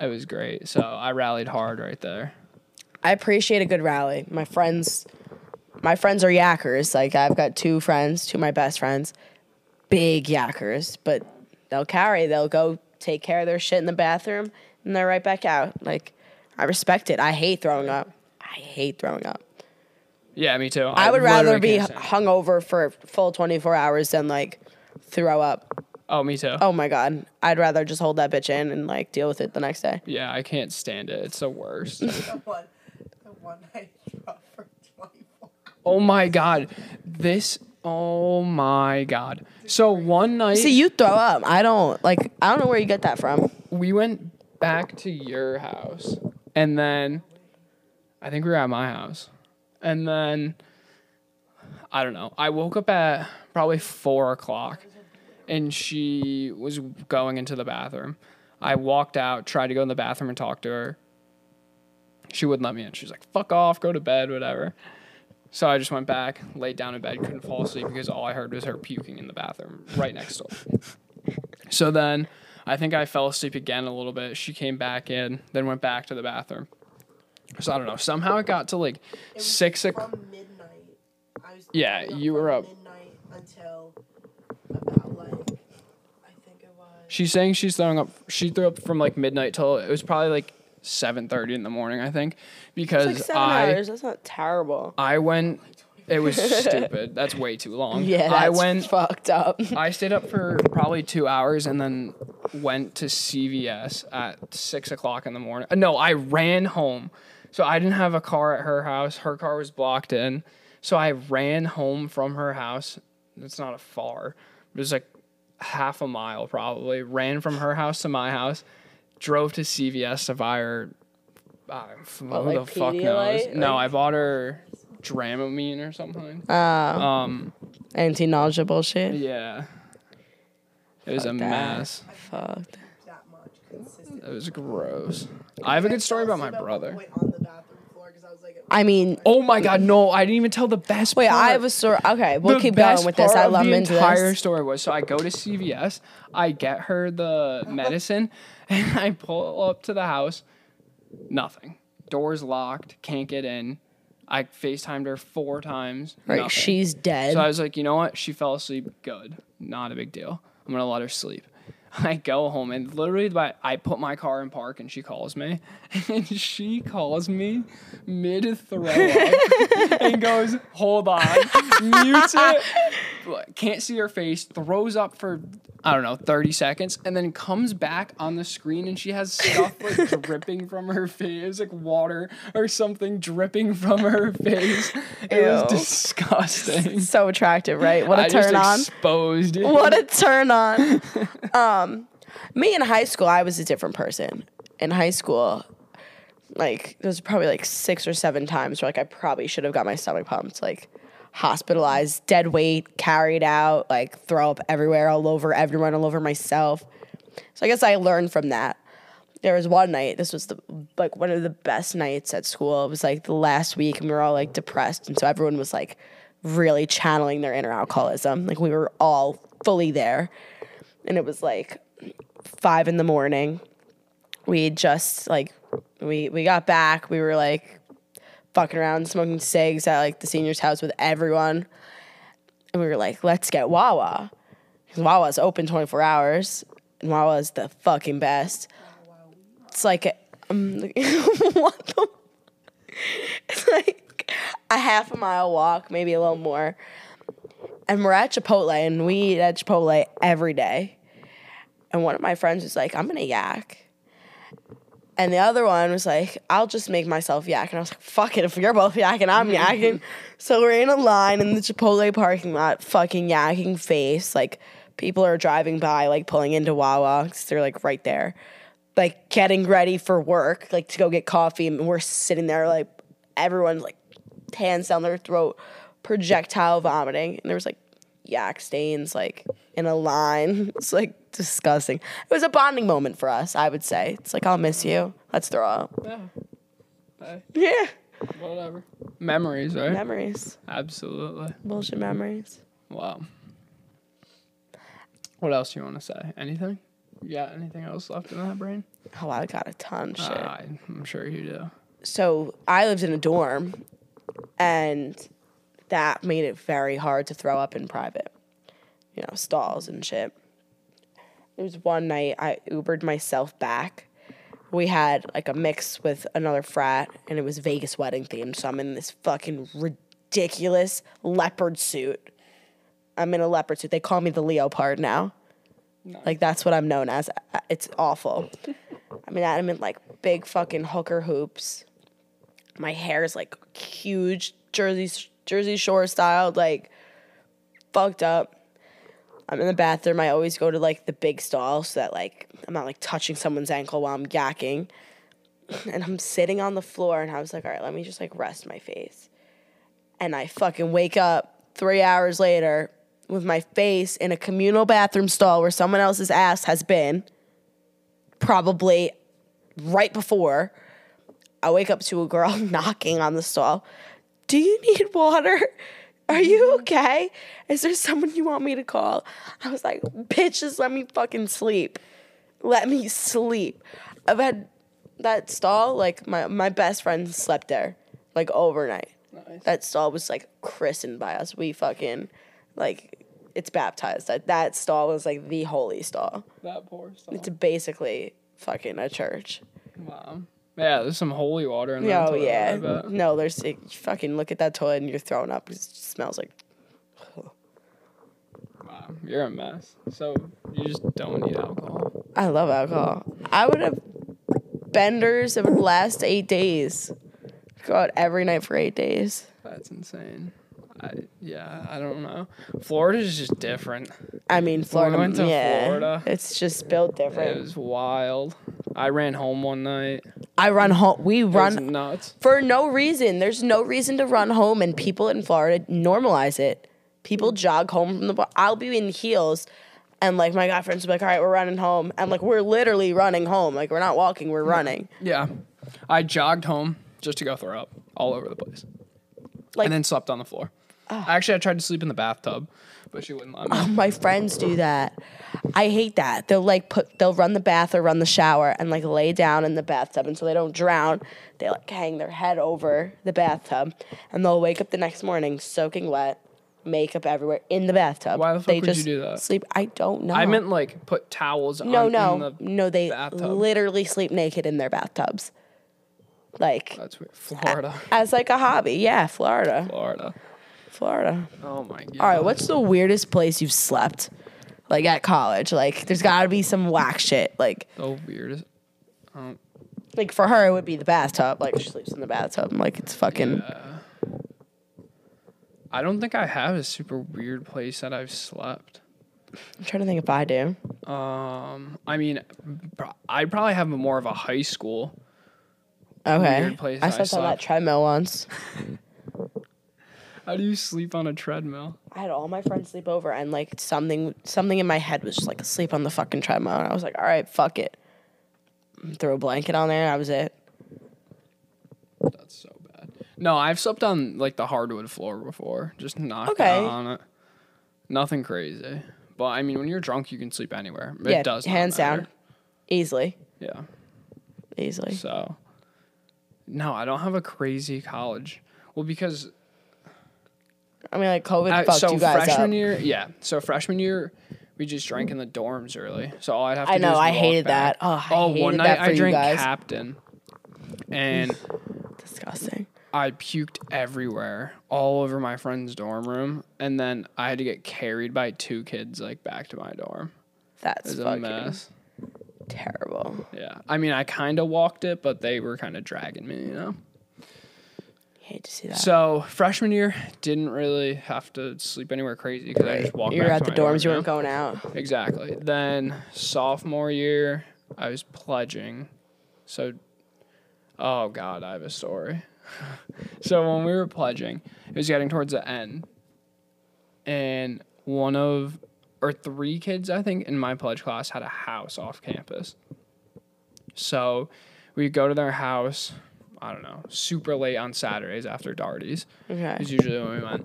Speaker 1: It was great. So I rallied hard right there.
Speaker 2: I appreciate a good rally. My friends, my friends are yackers. Like I've got two friends, two of my best friends, big yackers, but they'll carry. They'll go take care of their shit in the bathroom, and they're right back out. Like I respect it. I hate throwing up. I hate throwing up.
Speaker 1: Yeah, me too.
Speaker 2: I, would rather be
Speaker 1: can't stand it.
Speaker 2: hungover for a full twenty four hours than like throw up.
Speaker 1: Oh, me too.
Speaker 2: Oh my god, I'd rather just hold that bitch in and like deal with it the next day.
Speaker 1: Yeah, I can't stand it. It's the worst. [laughs]
Speaker 3: The one, the one I dropped for 24.
Speaker 1: oh my god. This oh my god. So one night
Speaker 2: See, you throw up. I don't like. I don't know where you get that from.
Speaker 1: we went back to your house and then I think we were at my house. And then I don't know. I woke up at probably four o'clock and she was going into the bathroom. I walked out, tried to go in the bathroom and talk to her. She wouldn't let me in. She was like, fuck off, go to bed, whatever. So I just went back, laid down in bed, couldn't fall asleep because all I heard was her puking in the bathroom right next door. So then I think I fell asleep again a little bit. She came back in, then went back to the bathroom. So I don't know. Somehow it got to like six o'clock.
Speaker 3: Midnight. I was
Speaker 1: Yeah, you were up.
Speaker 3: Midnight until about like, I think it was.
Speaker 1: She's saying she's throwing up. She threw up from like midnight till it was probably like seven thirty in the morning. I think because
Speaker 2: It's like seven
Speaker 1: I
Speaker 2: hours. That's not terrible.
Speaker 1: I went. It was [laughs] stupid. That's way too long.
Speaker 2: Yeah,
Speaker 1: I went.
Speaker 2: fucked up. [laughs]
Speaker 1: I stayed up for probably two hours and then went to CVS at six o'clock in the morning. No, I ran home. So I didn't have a car at her house. Her car was blocked in. So I ran home from her house. It's not a far. It was like half a mile probably. Ran from her house to my house. Drove to CVS to buy her. Uh, who
Speaker 2: like
Speaker 1: the fuck knows?
Speaker 2: Pedialyte?
Speaker 1: No, I bought her Dramamine or something.
Speaker 2: Uh,
Speaker 1: Um,
Speaker 2: anti-nausea bullshit.
Speaker 1: yeah. It was a
Speaker 2: that.
Speaker 1: mess.
Speaker 2: Fucked.
Speaker 3: that much consistent.
Speaker 1: It was gross. I have a good story about my
Speaker 3: Asleep at one
Speaker 1: brother.
Speaker 3: point on the bathroom floor 'cause I
Speaker 2: I mean,
Speaker 1: Oh my god, no! I didn't even tell the best.
Speaker 2: wait,
Speaker 1: part.
Speaker 2: I have a story. Okay, we'll
Speaker 1: The
Speaker 2: keep going
Speaker 1: best
Speaker 2: with this.
Speaker 1: part
Speaker 2: I
Speaker 1: of
Speaker 2: love
Speaker 1: the
Speaker 2: into
Speaker 1: entire
Speaker 2: this.
Speaker 1: story was so I go to CVS, I get her the medicine, and I pull up to the house. Nothing. Doors locked. Can't get in. I FaceTimed her four times.
Speaker 2: Right,
Speaker 1: nothing.
Speaker 2: she's dead.
Speaker 1: So I was like, you know what? She fell asleep. Good. Not a big deal. I'm gonna let her sleep. [laughs] I go home and literally by I put my car in park and she calls me [laughs] and she calls me mid throw up [laughs] and goes, "Hold on," mutes it, can't see her face, throws up for I don't know thirty seconds, and then comes back on the screen and she has stuff like [laughs] dripping from her face, like water or something dripping from her face. It was disgusting.
Speaker 2: So attractive, right? What a
Speaker 1: I
Speaker 2: turn on.
Speaker 1: exposed it.
Speaker 2: What a turn on. [laughs] um, me in high school, I was a different person. In high school, like there was probably like six or seven times where like I probably should have got my stomach pumped, like hospitalized, dead weight, carried out, like throw up everywhere, all over everyone, all over myself. So I guess I learned from that. There was one night. This was the like one of the best nights at school. It was like the last week, and we were all like depressed, and so everyone was like really channeling their inner alcoholism. Like we were all fully there, and it was like five in the morning. We just like we we got back. We were like fucking around, smoking cigs at like the senior's house with everyone, and we were like, let's get Wawa, because Wawa's open twenty four hours, and Wawa's the fucking best. It's like um, [laughs] what the it's like a half a mile walk, maybe a little more. And we're at Chipotle and we eat at Chipotle every day. And one of my friends was like, I'm gonna yak. And the other one was like, I'll just make myself yak. And I was like, fuck it, if you're both yakking, I'm [laughs] yakking. so we're in a line in the Chipotle parking lot, fucking yakking face. Like people are driving by, like pulling into Wawa, 'cause they're like right there like getting ready for work, like to go get coffee, and we're sitting there like everyone's like hands down their throat, projectile vomiting, and there was like yak stains like in a line. [laughs] It's like disgusting. It was a bonding moment for us, I would say. It's like I'll miss you. Let's throw up.
Speaker 1: Yeah. Hey,
Speaker 2: Yeah,
Speaker 1: whatever. Memories, right?
Speaker 2: memories,
Speaker 1: Absolutely.
Speaker 2: bullshit memories.
Speaker 1: Wow. What else do you want to say? Anything? You got anything else left in that brain?
Speaker 2: Oh, I got a ton of shit.
Speaker 1: Uh, I'm sure you do.
Speaker 2: so I lived in a dorm, and that made it very hard to throw up in private. You know, stalls and shit. There was one night I Ubered myself back. We had like a mix with another frat, and it was Vegas wedding themed. So I'm in this fucking ridiculous leopard suit. I'm in a leopard suit. They call me the leopard now. Like that's what I'm known as. It's awful. I [laughs] mean, I'm in like big fucking hooker hoops. My hair is like huge, Jersey Jersey Shore styled, like fucked up. I'm in the bathroom. I always go to like the big stall so that like I'm not like touching someone's ankle while I'm yakking. [laughs] And I'm sitting on the floor and I was like, all right, let me just like rest my face. And I fucking wake up three hours later with my face in a communal bathroom stall where someone else's ass has been, probably right before. I wake up to a girl [laughs] knocking on the stall. Do you need water? Are you okay? Is there someone you want me to call? I was like, bitch, just let me fucking sleep. Let me sleep. I've had that stall, like my, my best friend slept there, like overnight.
Speaker 1: Nice.
Speaker 2: That stall was like christened by us. We fucking like it's baptized. That that stall was like the holy stall.
Speaker 1: That poor stuff.
Speaker 2: It's basically fucking a church.
Speaker 1: Wow. Yeah, there's some holy water in there.
Speaker 2: Oh yeah. No, there's you fucking look at that toilet and you're throwing up. It smells like
Speaker 1: Wow, you're a mess. So you just don't need alcohol.
Speaker 2: I love alcohol. I would have benders that would last eight days. Go out every night for eight days.
Speaker 1: That's insane. I yeah, I don't know. Florida's just different.
Speaker 2: I mean,
Speaker 1: we
Speaker 2: Florida.
Speaker 1: went to
Speaker 2: yeah,
Speaker 1: Florida,
Speaker 2: it's just built different.
Speaker 1: It was wild. I ran home one night.
Speaker 2: I run home. We run
Speaker 1: nuts.
Speaker 2: for no reason. There's no reason to run home, and people in Florida normalize it. People jog home from the bar. I'll be in heels, and like my guy friends will be like, "All right, we're running home," and like we're literally running home. Like we're not walking, we're running.
Speaker 1: Yeah, I jogged home just to go throw up all over the place,
Speaker 2: Like
Speaker 1: and then slept on the floor. Actually, I tried to sleep in the bathtub, but she wouldn't let me.
Speaker 2: Oh, my friends do that. I hate that. They'll like put they'll run the bath or run the shower and like lay down in the bathtub and so they don't drown. They like hang their head over the bathtub and they'll wake up the next morning soaking wet makeup everywhere in the bathtub.
Speaker 1: Why the fuck
Speaker 2: they
Speaker 1: would you
Speaker 2: just
Speaker 1: do that?
Speaker 2: Sleep. I don't know.
Speaker 1: I meant like put towels
Speaker 2: no,
Speaker 1: on
Speaker 2: no,
Speaker 1: in the
Speaker 2: no. They
Speaker 1: bathtub.
Speaker 2: literally sleep naked in their bathtubs, like
Speaker 1: That's weird. Florida.
Speaker 2: as like a hobby. Yeah, Florida,
Speaker 1: Florida.
Speaker 2: Florida.
Speaker 1: Oh my god.
Speaker 2: All right, what's the weirdest place you've slept? Like at college, like there's got to be some whack shit. Like,
Speaker 1: the weirdest?
Speaker 2: like for her, it would be the bathtub. Like she sleeps in the bathtub. Like it's fucking.
Speaker 1: I don't think I have a super weird place that I've slept.
Speaker 2: I'm trying to think if I do.
Speaker 1: Um, I mean, pro- I probably have more of a high school.
Speaker 2: Okay,
Speaker 1: Weird place
Speaker 2: I
Speaker 1: I
Speaker 2: slept on that treadmill once. [laughs]
Speaker 1: How do you sleep on a treadmill?
Speaker 2: I had all my friends sleep over, and like something, something in my head was just like sleep on the fucking treadmill, and I was like, all right, fuck it. Throw a blanket on there, and that was it.
Speaker 1: That's so bad. No, I've slept on like the hardwood floor before. Just knocked
Speaker 2: Okay.
Speaker 1: out on it. Nothing crazy. But I mean, when you're drunk, you can sleep anywhere. It
Speaker 2: yeah,
Speaker 1: does.
Speaker 2: hands down, easily,
Speaker 1: Yeah.
Speaker 2: easily.
Speaker 1: So, no, I don't have a crazy college. Well, because
Speaker 2: I mean, like COVID
Speaker 1: uh,
Speaker 2: fucked
Speaker 1: so
Speaker 2: you guys
Speaker 1: freshman
Speaker 2: up.
Speaker 1: year, yeah. So freshman year, we just drank in the dorms early. So all I'd have to
Speaker 2: I
Speaker 1: do
Speaker 2: know, I hated
Speaker 1: back.
Speaker 2: that. Oh, I
Speaker 1: oh,
Speaker 2: hated
Speaker 1: one
Speaker 2: that
Speaker 1: night
Speaker 2: for
Speaker 1: I
Speaker 2: you
Speaker 1: drank
Speaker 2: guys.
Speaker 1: Captain, and [sighs]
Speaker 2: Disgusting.
Speaker 1: I puked everywhere, all over my friend's dorm room, and then I had to get carried by two kids like back to my dorm. It
Speaker 2: That's
Speaker 1: was a
Speaker 2: fucking
Speaker 1: mess.
Speaker 2: terrible.
Speaker 1: Yeah, I mean, I kind of walked it, but they were kind of dragging me, you know.
Speaker 2: Hate to see that.
Speaker 1: So freshman year, didn't really have to sleep anywhere crazy because I just walked.
Speaker 2: you were
Speaker 1: back
Speaker 2: at
Speaker 1: to
Speaker 2: the dorms. You weren't going out.
Speaker 1: Exactly. Then sophomore year, I was pledging. So, oh God, I have a story. [laughs] so when we were pledging, it was getting towards the end, and one of or three kids I think in my pledge class had a house off campus. So we go to their house. I don't know, super late on Saturdays after Darties
Speaker 2: Okay.
Speaker 1: is usually when we went.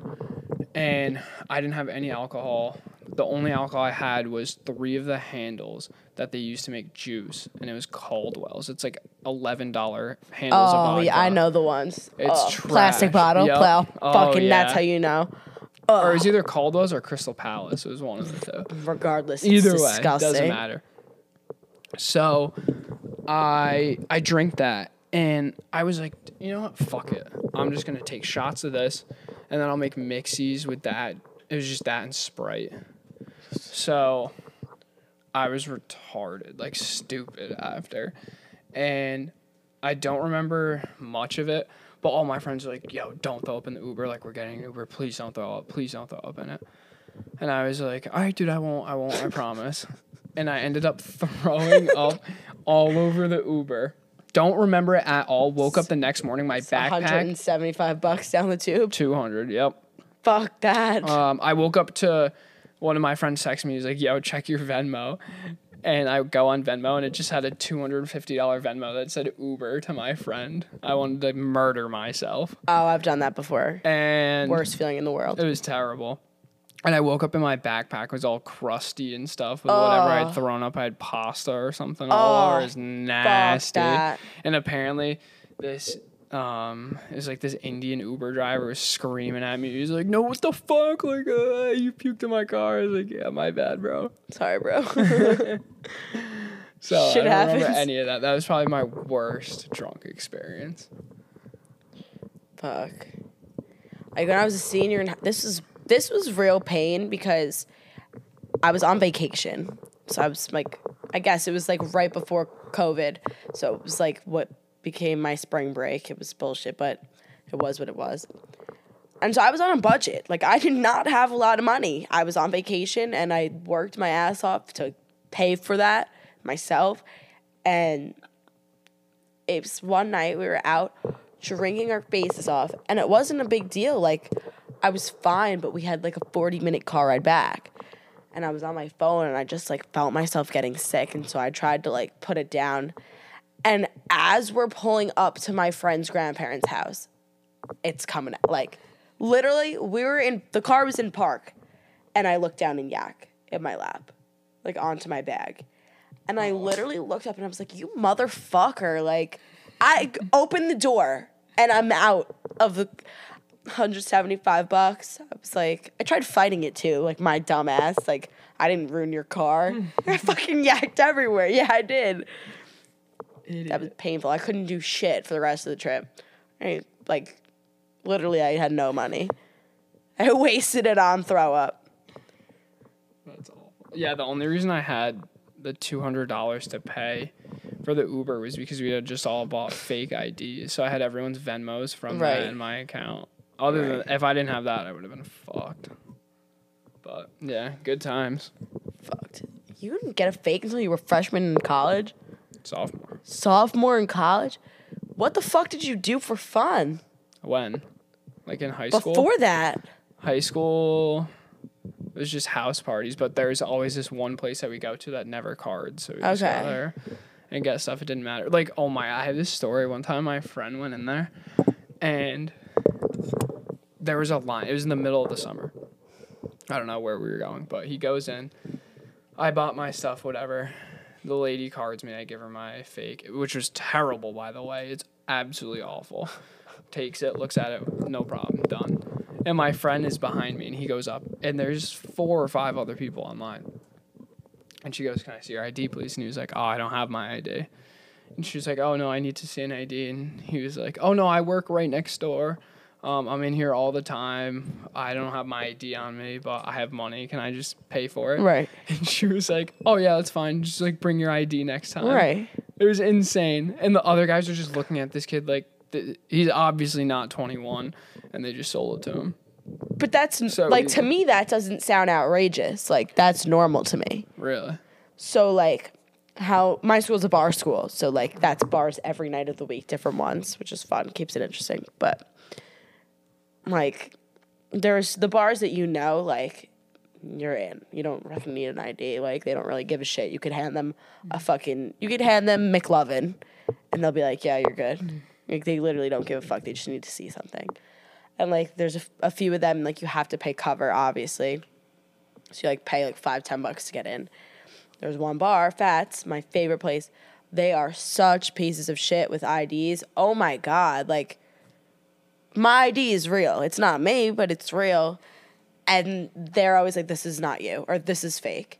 Speaker 1: And I didn't have any alcohol. The only alcohol I had was three of the handles that they used to make juice, and it was Caldwell's. It's like eleven dollar handles of
Speaker 2: Oh
Speaker 1: vodka.
Speaker 2: yeah, I know the ones.
Speaker 1: It's
Speaker 2: oh, plastic bottle.
Speaker 1: Yep.
Speaker 2: Plow.
Speaker 1: Oh,
Speaker 2: fucking. That's
Speaker 1: yeah.
Speaker 2: how you know.
Speaker 1: Or it was either Caldwell's or Crystal Palace. It was one of the two.
Speaker 2: Regardless, it's
Speaker 1: Either way,
Speaker 2: disgusting.
Speaker 1: doesn't matter. So, I I drink that, and I was like, you know what? Fuck it. I'm just gonna take shots of this, and then I'll make mixies with that. It was just that and Sprite. So, I was retarded, like stupid after, and I don't remember much of it. But all my friends were like, "Yo, don't throw up in the Uber. Like, we're getting an Uber. Please don't throw up. Please don't throw up in it." And I was like, all right, dude, I won't, I won't, I promise. And I ended up [laughs] throwing up all over the Uber. Don't remember it at all. Woke up the next morning, my backpack,
Speaker 2: 175 bucks down the tube.
Speaker 1: 200, yep.
Speaker 2: Fuck that.
Speaker 1: Um, I woke up to one of my friends text me. He's like, yo, check your Venmo. And I go on Venmo and it just had a $250 Venmo that said Uber to my friend. I wanted to murder myself.
Speaker 2: oh, I've done that before.
Speaker 1: And
Speaker 2: Worst feeling in the world.
Speaker 1: It was terrible. And I woke up and my backpack was all crusty and stuff with whatever
Speaker 2: Oh.
Speaker 1: I'd thrown up. I had pasta or something all over. It was nasty. And apparently, this um is like this Indian Uber driver was screaming at me. He's like, "No, what the fuck? Like, uh, you puked in my car." I was like, "Yeah, my bad, bro."
Speaker 2: Sorry, bro. [laughs] [laughs]
Speaker 1: So
Speaker 2: Shit
Speaker 1: I don't remember any of that. That was probably my worst drunk experience.
Speaker 2: Fuck. Like when I was a senior, in, this was this was real pain because I was on vacation. So I was like, I guess it was like right before COVID. So it was like what became my spring break. It was bullshit, but it was what it was. And so I was on a budget. Like I [laughs] did not have a lot of money. I was on vacation and I worked my ass off to pay for that myself. And it was one night we were out drinking our faces off and it wasn't a big deal like i was fine but we had like a 40 minute car ride back and i was on my phone and i just like felt myself getting sick and so i tried to like put it down and as we're pulling up to my friend's grandparents house it's coming out like literally we were in the car was in park and i looked down and yak in my lap like onto my bag and I literally looked up and I was like, "You motherfucker!" Like, I opened the door and I'm out of the. 175 bucks. I was like, I tried fighting it too, like my dumb ass. Like, I didn't ruin your car. [laughs] I fucking yacked everywhere. Yeah, I did. That was painful. I couldn't do shit for the rest of the trip. I, like, literally, I had no money. I [laughs] wasted it on throw up.
Speaker 1: That's awful. Yeah, the only reason I had the two hundred dollars to pay for the Uber was because we had just all bought fake IDs. So I had everyone's Venmos from
Speaker 2: Right.
Speaker 1: that in my account. Other
Speaker 2: Right.
Speaker 1: than if I didn't have that, I would have been fucked. But yeah, good times.
Speaker 2: Fucked. You didn't get a fake until you were freshman in college?
Speaker 1: Sophomore.
Speaker 2: Sophomore in college? What the fuck did you do for fun?
Speaker 1: When? Like in high school?
Speaker 2: Before that?
Speaker 1: high school it was just house parties, but there's always this one place that we go to that never cards. So we just
Speaker 2: Okay.
Speaker 1: go there and get stuff. It didn't matter. Like, oh my, I have this story. One time my friend went in there and there was a line. It was in the middle of the summer. I don't know where we were going, but he goes in. I bought my stuff, whatever. The lady cards me. I give her my fake, which was terrible, by the way. It's absolutely awful. Takes it, looks at it, no problem, done. And my friend is behind me, and he goes up, and there's four or five other people online. And she goes, "Can I see your ID, please?" And he was like, "Oh, I don't have my ID." And she was like, "Oh no, I need to see an ID." And he was like, "Oh no, I work right next door. Um, I'm in here all the time. I don't have my ID on me, but I have money. Can I just pay for it?"
Speaker 2: Right. [laughs]
Speaker 1: And she was like, "Oh yeah, that's fine. Just like bring your ID next time."
Speaker 2: Right.
Speaker 1: It was insane. And the other guys are just looking at this kid like th- he's obviously not 21, and they just sold it to him.
Speaker 2: But that's
Speaker 1: So
Speaker 2: like to me that doesn't sound outrageous. Like that's normal to me.
Speaker 1: Really?
Speaker 2: So like how my school's a bar school, so like that's bars every night of the week, different ones, which is fun, keeps it interesting. But like there's the bars that you know, like you're in. You don't fucking need an ID. Like they don't really give a shit. You could hand them a mm. fucking you could hand them McLovin and they'll be like, Yeah, you're good. Mm. Like they literally don't give a fuck. They just need to see something. And like there's a, a few of them like you have to pay cover, obviously. So you like pay like five, ten bucks to get in. There's one bar, Fats, my favorite place. They are such pieces of shit with IDs. Oh my god, like my ID is real. It's not me, but it's real. And they're always like, "This is not you," or "This is fake,"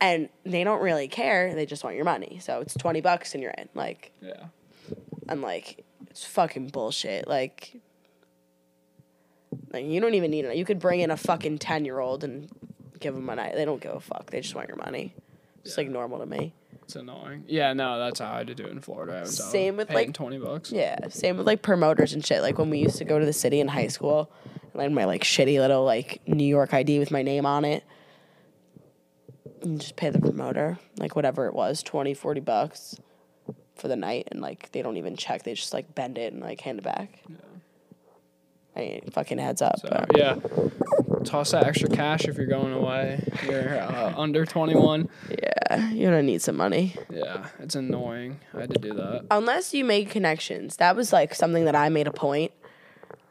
Speaker 2: and they don't really care. They just want your money. So it's twenty bucks and you're in. Like,
Speaker 1: yeah.
Speaker 2: I'm like, it's fucking bullshit. Like, like you don't even need it. You could bring in a fucking ten year old and give them money. They don't give a fuck. They just want your money. It's like normal to me.
Speaker 1: It's annoying. Yeah, no, that's how I had to do it in Florida. I was out
Speaker 2: Same with,
Speaker 1: paying
Speaker 2: like-
Speaker 1: 20 bucks.
Speaker 2: Yeah, same with like promoters and shit. Like when we used to go to the city in high school, and I had my like shitty little like New York ID with my name on it. And just pay the promoter, like whatever it was, 20, 40 bucks for the night. And like they don't even check. They just like bend it and like hand it back. I mean, fucking heads up.
Speaker 1: So,
Speaker 2: but
Speaker 1: yeah. Toss that extra cash if you're going away. You're uh, [laughs] under 21.
Speaker 2: yeah, you're gonna need some money.
Speaker 1: Yeah, it's annoying. I had to do that.
Speaker 2: unless you make connections. That was like something that I made a point.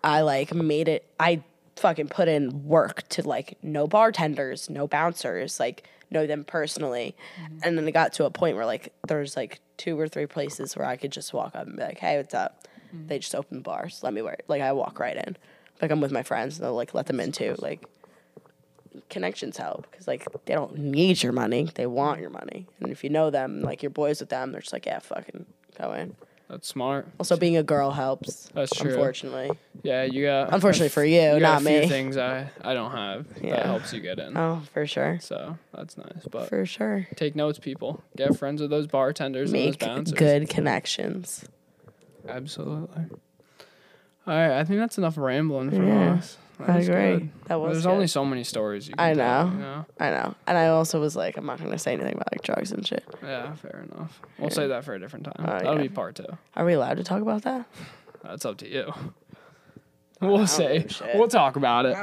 Speaker 2: I like made it. I fucking put in work to like know bartenders, know bouncers, like know them personally. And then it got to a point where like there's like two or three places where I could just walk up and be like, "Hey, what's up?" They just open bars. Let me wear it. Like I walk right in. Like I'm with my friends, and they'll like let them in too. Like connections help because like they don't need your money; they want your money. And if you know them, like you're boys with them, they're just like, "Yeah, fucking go in."
Speaker 1: That's smart.
Speaker 2: Also, being a girl helps.
Speaker 1: That's true.
Speaker 2: Unfortunately.
Speaker 1: Yeah, you got.
Speaker 2: Unfortunately
Speaker 1: f-
Speaker 2: for you,
Speaker 1: got
Speaker 2: not me.
Speaker 1: things I, I don't have that helps you get in.
Speaker 2: Oh, for sure.
Speaker 1: So that's nice. But
Speaker 2: For sure.
Speaker 1: take notes, people. Get friends with those bartenders and
Speaker 2: Make
Speaker 1: those bouncers.
Speaker 2: good connections.
Speaker 1: Absolutely. All right, I think that's enough rambling for
Speaker 2: Yeah,
Speaker 1: us. That
Speaker 2: I
Speaker 1: was
Speaker 2: agree.
Speaker 1: good.
Speaker 2: That was
Speaker 1: There's
Speaker 2: good.
Speaker 1: only so many stories you can
Speaker 2: I
Speaker 1: tell,
Speaker 2: know.
Speaker 1: you know?
Speaker 2: I know. And I also was like, I'm not going to say anything about like drugs and shit.
Speaker 1: Yeah, fair enough. We'll say that for a different time.
Speaker 2: Oh,
Speaker 1: That'll
Speaker 2: yeah.
Speaker 1: be part two.
Speaker 2: Are we allowed to talk about that?
Speaker 1: That's up to you. [laughs] We'll say. We'll talk about it.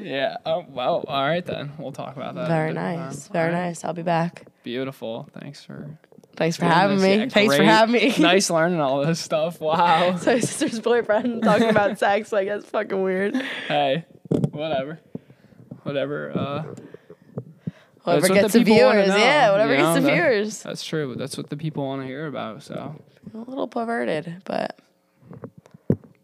Speaker 1: Yeah. Oh, well, all right then. We'll talk about that.
Speaker 2: Very nice.
Speaker 1: time.
Speaker 2: Very
Speaker 1: right.
Speaker 2: nice. I'll be back.
Speaker 1: Beautiful. Thanks for
Speaker 2: Thanks for having me.
Speaker 1: Yeah,
Speaker 2: Thanks for having me. [laughs]
Speaker 1: nice [laughs] learning all this stuff. Wow. [laughs]
Speaker 2: so my sister's boyfriend talking about sex, like that's fucking weird.
Speaker 1: Hey, whatever. Whatever. Uh,
Speaker 2: whatever gets the,
Speaker 1: the
Speaker 2: viewers. Yeah, whatever
Speaker 1: you know,
Speaker 2: gets the
Speaker 1: that,
Speaker 2: viewers.
Speaker 1: That's true. That's what the people want to hear about. So
Speaker 2: a little perverted, but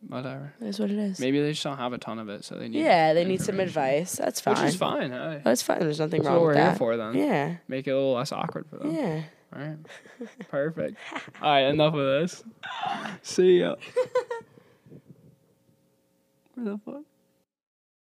Speaker 1: whatever.
Speaker 2: It is what it is.
Speaker 1: Maybe they just don't have a ton of it, so they need.
Speaker 2: Yeah, they need some advice. That's fine.
Speaker 1: Which is fine. Hey.
Speaker 2: That's fine. There's nothing
Speaker 1: That's
Speaker 2: wrong
Speaker 1: what
Speaker 2: with
Speaker 1: we're
Speaker 2: that.
Speaker 1: Here for them.
Speaker 2: Yeah.
Speaker 1: Make it a little less awkward for them.
Speaker 2: Yeah.
Speaker 1: All right. Perfect. All right, enough of this. [laughs] See ya. [laughs] Where the fuck?